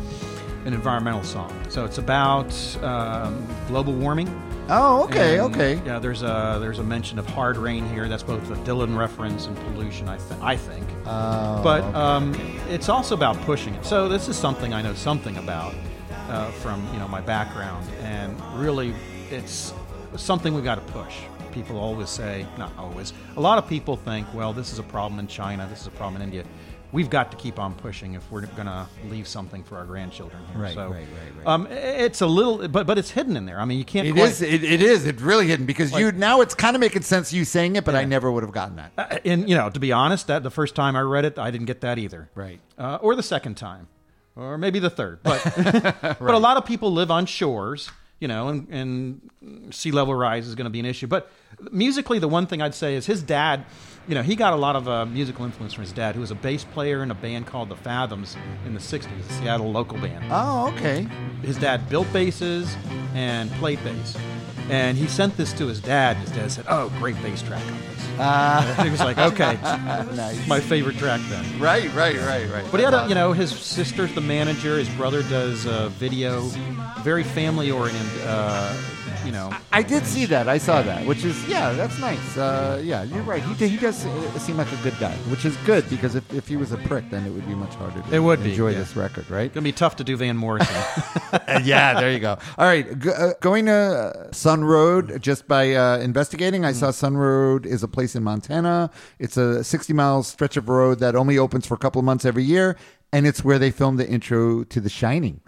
an environmental song. So it's about um, global warming. Oh, okay, And, okay. Yeah, there's a there's a mention of hard rain here. That's both a Dylan reference and pollution. I th- I think. Oh, but okay, um, it's also about pushing it. So this is something I know something about uh, from you know my background, and really, it's something we got to push. People always say, not always. A lot of people think, well, this is a problem in China. This is a problem in India. We've got to keep on pushing if we're going to leave something for our grandchildren here. Right, so, right, right, right. Um, it's a little, but but it's hidden in there. I mean, you can't. It quite, is. It, it is. It's really hidden because you now it's kind of making sense you saying it, but I never would have gotten that. Uh, and you know, to be honest, that the first time I read it, I didn't get that either. Right. Uh, or the second time, or maybe the third. But but a lot of people live on shores, you know, and, and sea level rise is going to be an issue. But musically, the one thing I'd say is his dad. You know, he got a lot of uh, musical influence from his dad, who was a bass player in a band called the Fathoms in the '60s, a Seattle local band Oh, okay. his dad built basses and played bass. And he sent this to his dad, and his dad said, "Oh, great bass track on this." Uh, he was like, "Okay, nice. my favorite track then." Right, right, right, right. But he had, a, you know, his sister's the manager. His brother does uh, video, very family oriented. Uh, you know, I did see that. I saw that, which is yeah, that's nice. Uh, yeah, you're right. He, he does uh, seem like a good guy, which is good because if, if he was a prick, then it would be much harder. to It would be, enjoy yeah. this record, right? gonna be tough to do Van Morrison. Uh, yeah, there you go. All right, go, uh, going to uh, Sun Road just by uh, investigating, I saw Sun Road is a place in Montana. It's a 60 mile stretch of road that only opens for a couple of months every year, and it's where they filmed the intro to The Shining.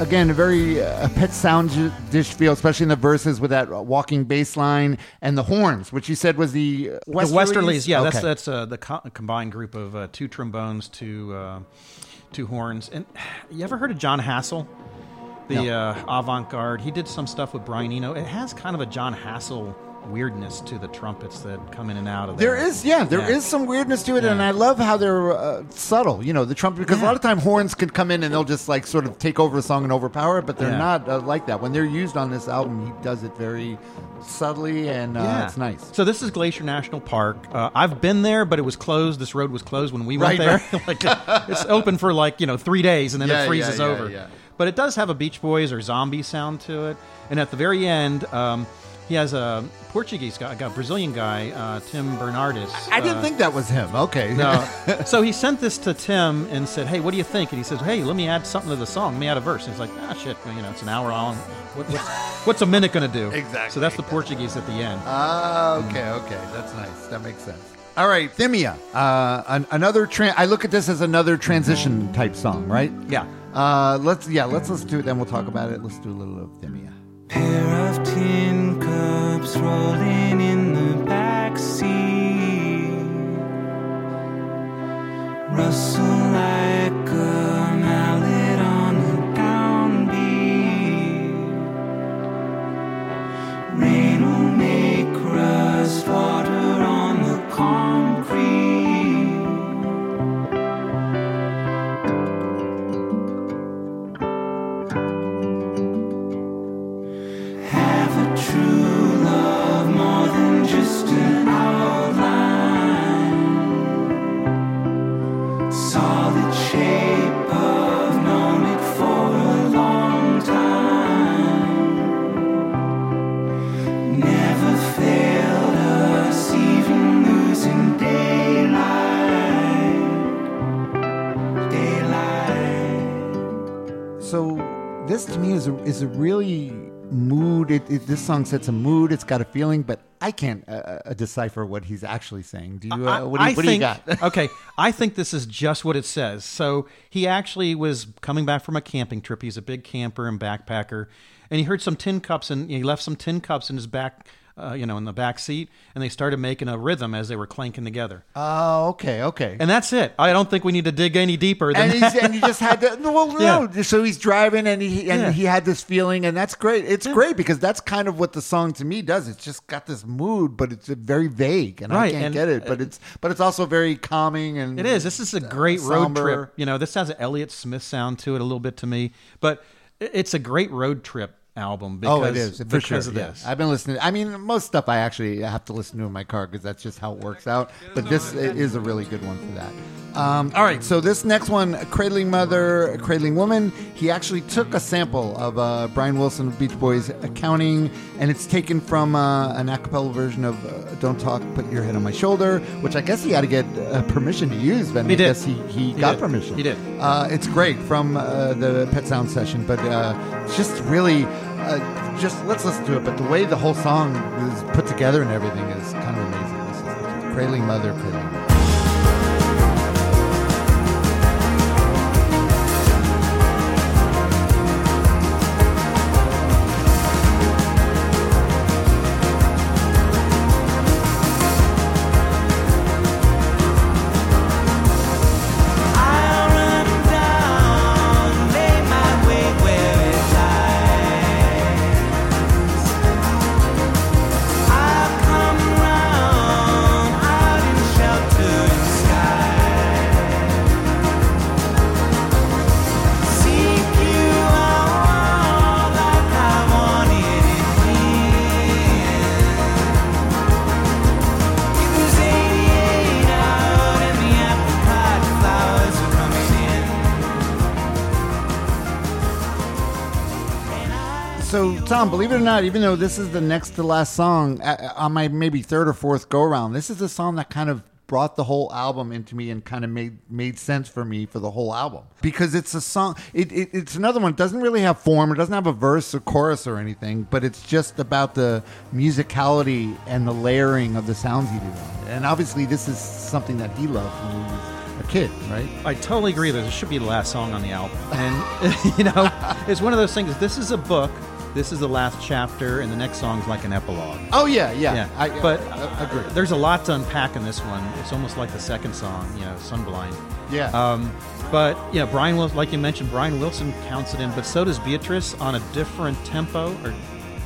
Again a very uh, pet sound dish feel, especially in the verses with that walking bass line and the horns, which you said was the uh, the Westerlies, yeah, that's Okay. that's uh, the co- combined group of uh, two trombones, two uh, two horns. And you ever heard of Jon Hassell, the No. uh, avant-garde? He did some stuff with Brian Eno. It has kind of a Jon Hassell weirdness to the trumpets that come in and out of there. There is, yeah, there is Yeah. some weirdness to it, and I love how they're uh, subtle. You know, the trumpet because a lot of time horns can come in and they'll just like sort of take over a song and overpower it, but they're Yeah. not uh, like that. When they're used on this album, he does it very subtly, and uh, it's nice. So this is Glacier National Park. Uh, I've been there, but it was closed. This road was closed when we went Right, there. like uh, it's open for like you know three days, and then Yeah, it freezes yeah, yeah, over. yeah. But it does have a Beach Boys or zombie sound to it. And at the very end, um, he has a Portuguese guy, a Brazilian guy, uh, Tim Bernardes. I didn't uh, think that was him. Okay, no. so he sent this to Tim and said, "Hey, what do you think?" And he says, "Hey, let me add something to the song. Let me add a verse." And he's like, "Ah, shit. well, You know, it's an hour on. What, what's, what's a minute going to do?" Exactly, So that's the Portuguese at the end. Ah, okay, okay, that's nice. That makes sense. All right, Thymia. Uh, an, another. Tra- I look at this as another transition type song, right? yeah. Uh, let's yeah, let's listen to it. Then we'll talk about it. Let's do a little of Thymia. Pair of tin rolling in the back seat. Rustle like a this song sets a mood. It's got a feeling, but I can't uh, uh, decipher what he's actually saying. Do you? Uh, what do you, what do you got? okay, I think this is just what it says. So he actually was coming back from a camping trip. He's a big camper and backpacker, and he heard some tin cups, and he left some tin cups in his back, uh, you know, in the back seat, and they started making a rhythm as they were clanking together. Oh, okay, okay. And that's it. I don't think we need to dig any deeper than and, he's, that. and he just had to. Well, no. Yeah. So he's driving, and he and Yeah. he had this feeling, and that's great. It's great because that's kind of what the song to me does. It's just got this mood, but it's very vague, and I can't and- get it. But it's but it's also very calming, and It is. This is a great road trip. You know, this has an Elliott Smith sound to it a little bit to me, but it's a great road trip album. Because, oh, it is for because sure. of yeah. this. I've been listening. I mean, most stuff I actually have to listen to in my car because that's just how it works out. But this is a really good one for that. Um, all right, so this next one, Cradling Mother, Cradling Woman, he actually took a sample of uh, Brian Wilson of Beach Boys Accounting, and it's taken from uh, an a cappella version of uh, Don't Talk, Put Your Head on My Shoulder, which I guess he had to get uh, permission to use. Then He I did. guess he, he, He got did. permission. He did. Uh, it's great from uh, the Pet Sound session, but uh, it's just really, uh, just let's listen to it. But the way the whole song is put together and everything is kind of amazing. This is Cradling Mother, Cradling Mother. Tom, believe it or not, even though this is the next to last song uh, on my maybe third or fourth go around, this is the song that kind of brought the whole album into me and kind of made made sense for me for the whole album because it's a song. It, it, it's another one. It doesn't really have form. It doesn't have a verse or chorus or anything, but it's just about the musicality and the layering of the sounds he did. on. And obviously, this is something that he loved when he was a kid, right? I totally agree that this should be the last song on the album. And, you know, it's one of those things. This is a book. This is the last chapter, and the next song's like an epilogue. Oh yeah, yeah. Yeah, I, but I, agree. there's a lot to unpack in this one. It's almost like the second song, you know, Sunblind. Yeah. Um, but you know, Brian, like you mentioned, Brian Wilson counts it in, but so does Beatrice on a different tempo. Or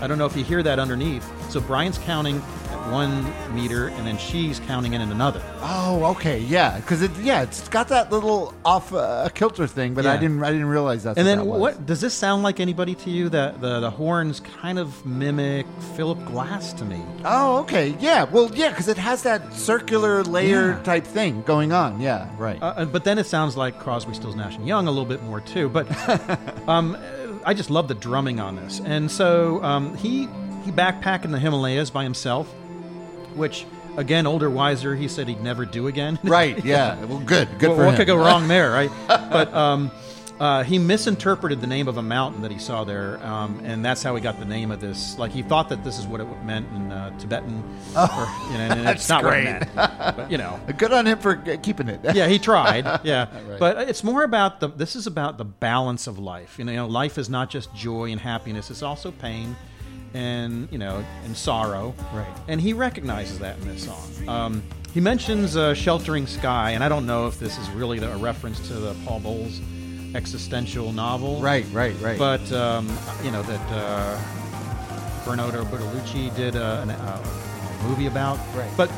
I don't know if you hear that underneath. So Brian's counting at one meter, and then she's counting in at another. Oh, okay, yeah, because it, yeah, it's got that little off uh, kilter thing, but I didn't, I didn't realize that's And what then that was. what does this sound like anybody to you? That the the horns kind of mimic Philip Glass to me. Oh, okay, yeah, well, yeah, because it has that circular layer Yeah. type thing going on. Yeah, right. Uh, uh, but then it sounds like Crosby, Stills, Nash and Young a little bit more too. But um, I just love the drumming on this, and so um, he he backpacked in the Himalayas by himself, which again, older, wiser, he said he'd never do again. right, yeah. Well, good, good what for what him. could go wrong there, right? but um, uh, he misinterpreted the name of a mountain that he saw there, um, and that's how he got the name of this. Like he thought that this is what it meant in uh, Tibetan, Oh, or, you know, and it's that's not great. what it meant. But you know, Good on him for keeping it. yeah, he tried. Yeah, Right. but it's more about the. This is about the balance of life. You know, life is not just joy and happiness; it's also pain, and you know, and sorrow. Right. And he recognizes that in this song. Um, he mentions uh, "Sheltering Sky," and I don't know if this is really the, a reference to the Paul Bowles existential novel. right, right, right. But um, you know that uh, Bernardo Bertolucci did uh, an, uh, a movie about. Right. But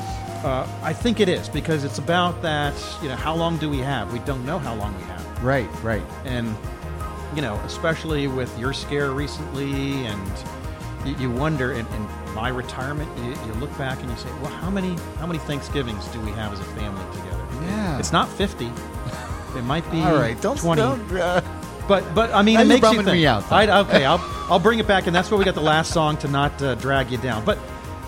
uh, I think it is because it's about that. You know, how long do we have? We don't know how long we have, right, right. and you know, especially with your scare recently, and you, you wonder. In, in my retirement, you, you look back and you say, well, how many how many Thanksgivings do we have as a family together? Yeah. It's not fifty. It might be All right, don't, 20. don't uh, But but I mean, it makes you think. me out. I, okay, I'll I'll bring it back, and that's why we got the last song to not uh, drag you down. But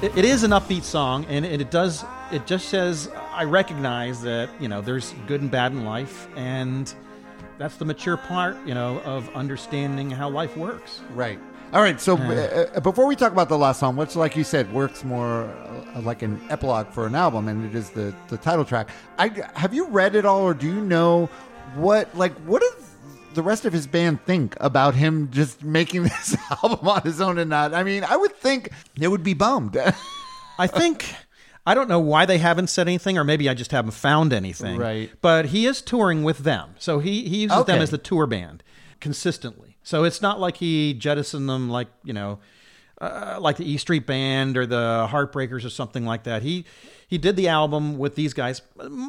it, it is an upbeat song, and it, it does. It just says I recognize that you know there's good and bad in life, and that's the mature part, you know, of understanding how life works. Right. All right. So uh, uh, before we talk about the last song, which, like you said, works more like an epilogue for an album, and it is the the title track. I have you read it all, or do you know what like what does the rest of his band think about him just making this album on his own and not? I mean, I would think they would be bummed. I think I don't know why they haven't said anything, or maybe I just haven't found anything. Right. But he is touring with them, so he he uses them as the tour band consistently. So it's not like he jettisoned them like you know, uh, like the E Street Band or the Heartbreakers or something like that. He he did the album with these guys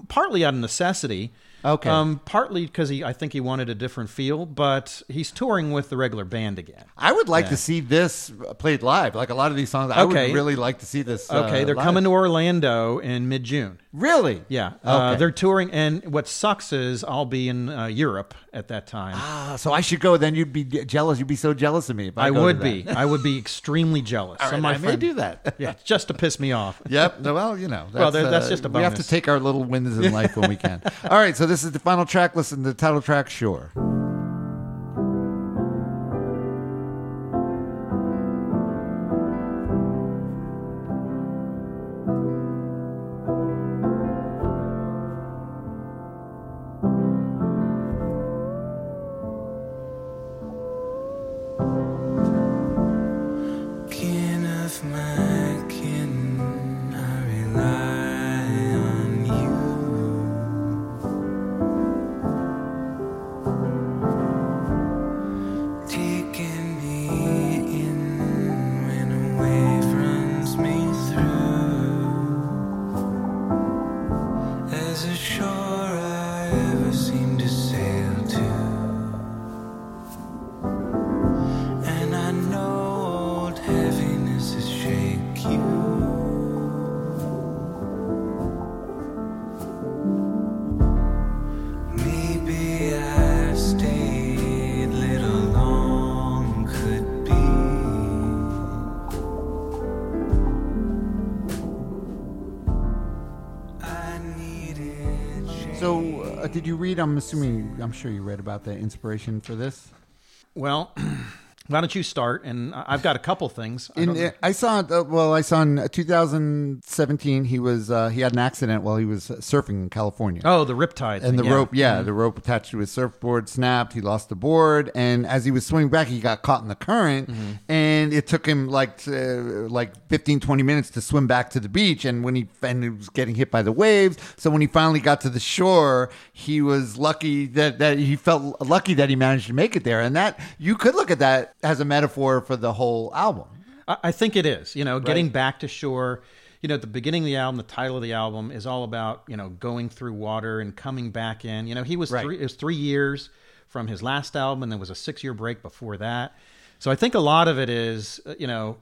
partly out of necessity. Okay. Um, partly because he, I think he wanted a different feel, but he's touring with the regular band again. I would like Yeah. to see this played live. Like a lot of these songs, Okay. I would really like to see this. uh, Okay, they're live. coming to Orlando in mid June. Really? Yeah, uh, Okay. they're touring, and what sucks is I'll be in uh, Europe at that time. Ah, so I should go. Then you'd be jealous. You'd be so jealous of me. If I, I go to would that. be. I would be extremely jealous. All Some right, of I my may friend- do that. yeah, just to piss me off. Yep. No, Well, you know. Well, that's, there- that's uh, just a We have to bonus. take our little wins in life when we can. All right. So this is the final track. Listen to the title track. Sure. I'm sure you read about the inspiration for this. Well, Why don't you start? And I've got a couple things. I In, I saw uh, well, I saw in 2017 he was uh, he had an accident while he was surfing in California. oh, the Riptide. and the yeah. Mm-hmm. rope, yeah, the rope attached to his surfboard snapped. He lost the board, and as he was swimming back, he got caught in the current, Mm-hmm. and it took him like like 15, 20 minutes to swim back to the beach. And when he and he was getting hit by the waves, so when he finally got to the shore, he was lucky that that he felt lucky that he managed to make it there. And that you could look at that as a metaphor for the whole album. I, I think it is. You know, getting back to shore. You know, at the beginning of the album, the title of the album is all about you know going through water and coming back in. You know, he was Right. three. It was three years from his last album, and there was a six year break before that. So I think a lot of it is uh, you know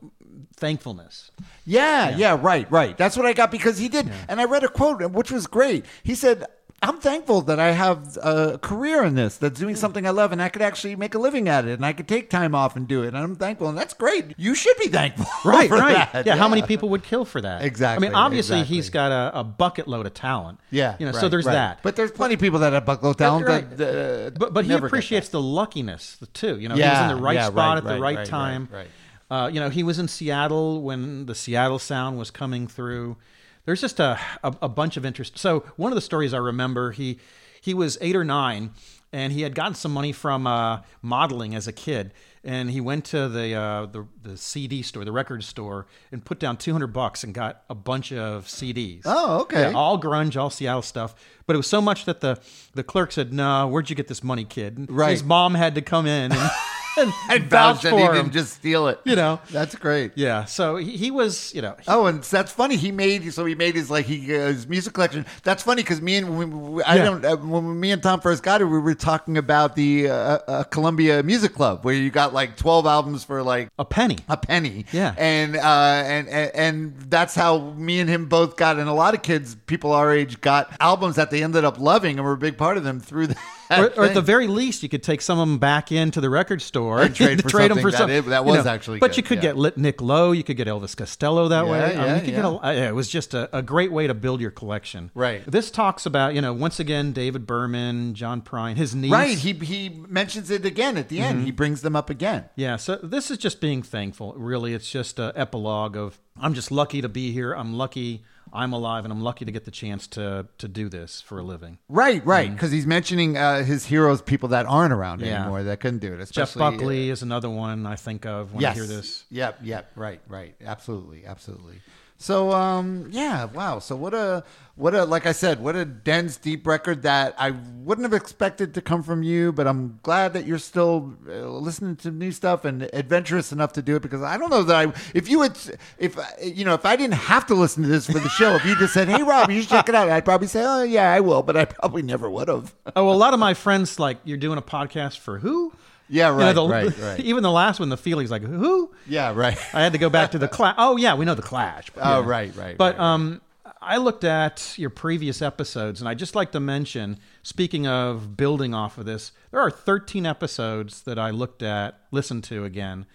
thankfulness. Yeah, yeah, right, right. That's what I got because he did. And I read a quote which was great. He said, I'm thankful that I have a career in this, that's doing something I love, and I could actually make a living at it, and I could take time off and do it. And I'm thankful, and that's great. You should be thankful, Right, right. that. Yeah, how many people would kill for that? Exactly, I mean, obviously exactly. he's got a, a bucket load of talent. Yeah, you know, so there's right. that. But there's plenty of people that have buckload talent Right. that, uh, but but he appreciates the luckiness too. You know, he was in the right yeah, spot right, at the right, right, right, time. right, Uh, you know, he was in Seattle when the Seattle sound was coming through. There's just a, a a bunch of interest. So one of the stories I remember, he he was eight or nine, and he had gotten some money from uh, modeling as a kid, and he went to the, uh, the the CD store, the record store, and put down 200 bucks and got a bunch of CDs. Oh, okay. Yeah, all grunge, all Seattle stuff. But it was so much that the the clerk said, "No, where'd you get this money, kid?" And Right. His mom had to come in and, and, And vouch that he him. didn't just steal it. You know. That's great. Yeah. So he, he was, you know, Oh, and that's funny. He made so he made his like he uh, his music collection. That's funny because me and when we, I Yeah. don't uh, when me and Tom first got it, we were talking about the uh, uh, Columbia Music Club where you got like twelve albums for like a penny. a penny. Yeah. and uh, and and and that's how me and him both got. And a lot of kids, people our age, got albums that they ended up loving and were a big part of them through that. Or, or at the very least, you could take some of them back into the record store And trade for trade them for something. that that you was know. actually But good, you could yeah. get Lit- Nick Lowe. You could get Elvis Costello that Yeah, way. I mean, yeah, you could get yeah. a, uh, yeah, it was just a, a great way to build your collection. Right. This talks about you know once again David Berman, John Prine, his niece. Right, he he mentions it again at the end. Mm-hmm. He brings them up again. Yeah, so this is just being thankful. Really, it's just an epilogue of I'm just lucky to be here. I'm lucky I'm alive, and I'm lucky to get the chance to to do this for a living. Right, right. Because he's mentioning uh, his heroes, people that aren't around Yeah. anymore that couldn't do it. Jeff Especially, uh, Buckley is another one I think of when yes. I hear this. Yep, yep. Right, right. Absolutely, absolutely. So, um, yeah, wow. So what a what a like I said, what a dense, deep record that I wouldn't have expected to come from you. But I'm glad that you're still uh, listening to new stuff and adventurous enough to do it because I don't know that I if you would if you know if I didn't have to listen to this for the show, if you just said, "Hey, Rob, you should check it out," I'd probably say, "Oh, yeah, I will," but I probably never would have. Oh, well, a lot of my friends like you're doing a podcast for who? Yeah, You know, right, the- right, right. Even the last one, the feeling's like who? Yeah, right. I had to go back to the clash. Oh yeah, we know the Clash. but Oh, yeah. right, right, But right, right. um, I looked at your previous episodes, and I just like to mention. Speaking of building off of this, there are 13 episodes that I looked at, listened to again,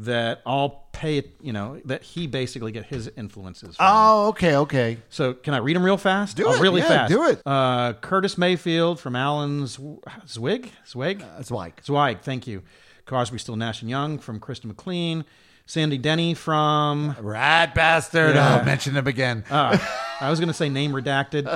that all pay. You know that he basically get his influences. From. Oh, okay, okay. So can I read them real fast? Do Oh, it, really yeah, fast. do it. Uh, Curtis Mayfield from Alan Zw- Zwig. Zwig. Like Zweig, thank you. Crosby, Still, Nash and Young from Kristen McLean. Sandy Denny from. rat bastard. Yeah. Oh, mention him again. Uh, I was going to say name redacted.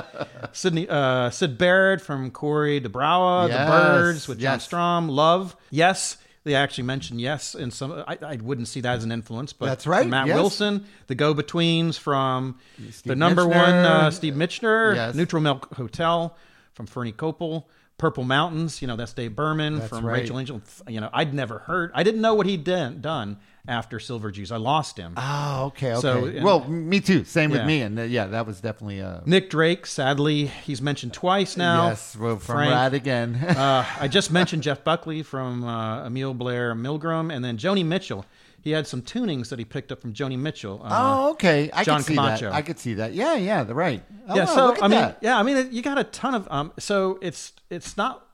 Sydney, uh, Syd Barrett from Corey DeBrowa, Yes, The Byrds with John yes. Strom. Love, yes. They actually mentioned yes, and some I, I wouldn't see that as an influence, but That's right, Matt yes. Wilson, the Go Betweens from the number Michener. one uh, Steve Mitchner, Yes. Neutral Milk Hotel from Fernie Copel, Purple Mountains, you know that's Dave Berman That's from right. Rachel Angel. You know I'd never heard, I didn't know what he'd done, done after Silver Jews. I lost him. Oh, okay, okay. So, and- well, me too. Same with me, and uh, yeah, that was definitely uh, Nick Drake, sadly, he's mentioned twice now. yes, well, from Frank. Rad again. uh, I just mentioned Jeff Buckley from uh, Emil Blair Milgram, and then Joni Mitchell. He had some tunings that he picked up from Joni Mitchell. Uh, oh, okay. I John could see Camacho. that. I could see that. Yeah, yeah, the right. Oh, yeah, wow, so look at I mean, that. yeah, I mean, you got a ton of. Um, so it's it's not.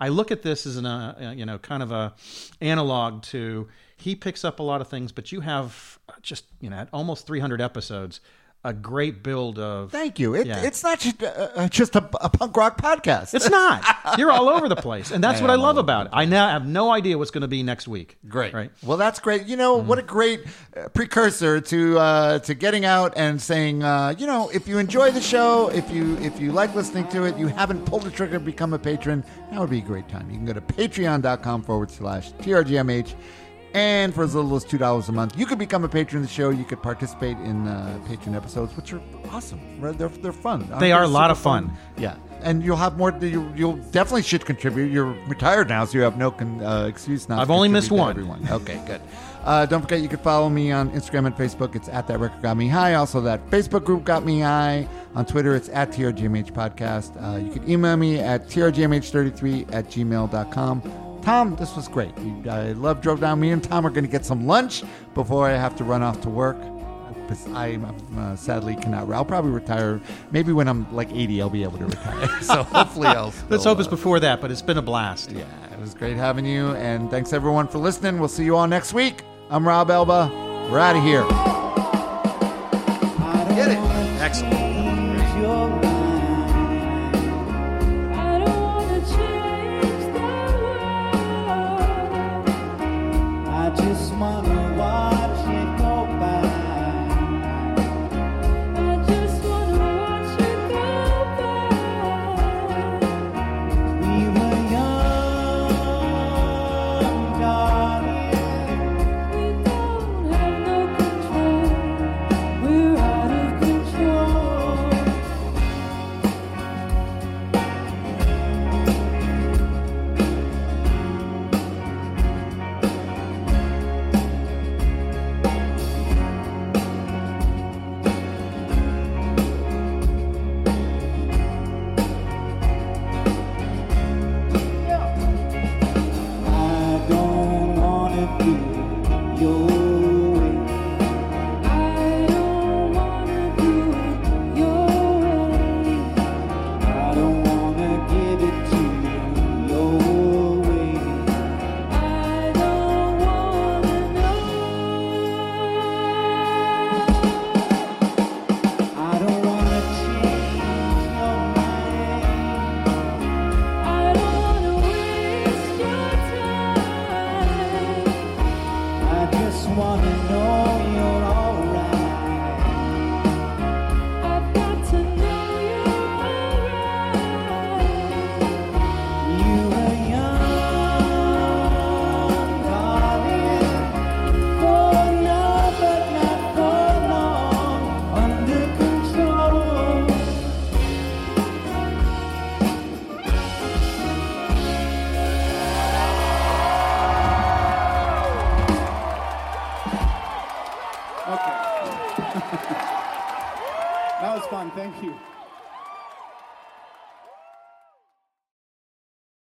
I look at this as an uh, you know kind of a analog to he picks up a lot of things, but you have just you know almost 300 episodes a great build of. Thank you. It, Yeah. It's not just, uh, uh, just a, a punk rock podcast. It's not. You're all over the place, and that's I what I love about it. I now have no idea what's going to be next week. Great. right? Well, that's great. You know, what a great uh, precursor to uh, to getting out and saying, uh, you know, if you enjoy the show, if you if you like listening to it, you haven't pulled the trigger to become a patron, that would be a great time. You can go to patreon.com forward slash TRGMH. And for as little as $2 a month, you could become a patron of the show. You could participate in uh, patron episodes, which are awesome. Right? They're, they're fun. They are a lot of fun. Yeah. And you'll have more. You, you'll definitely should contribute. You're retired now, so you have no con, uh, excuse not I've only missed one. Everyone. Okay, good. Uh, don't forget, you can follow me on Instagram and Facebook. It's at that record got me high. Also, that Facebook group got me high. On Twitter, it's at TRGMH podcast. Uh, you can email me at trgmh33 at gmail.com. Tom, this was great. I love drove down. Me and Tom are going to get some lunch before I have to run off to work. Because I uh, sadly cannot. I'll probably retire. Maybe when I'm like 80, I'll be able to retire. so hopefully, I'll. Let's still, hope it's uh, before that, but it's been a blast. yeah, it was great having you. And thanks everyone for listening. We'll see you all next week. I'm Rob Elba. We're out of here. Get it? Excellent.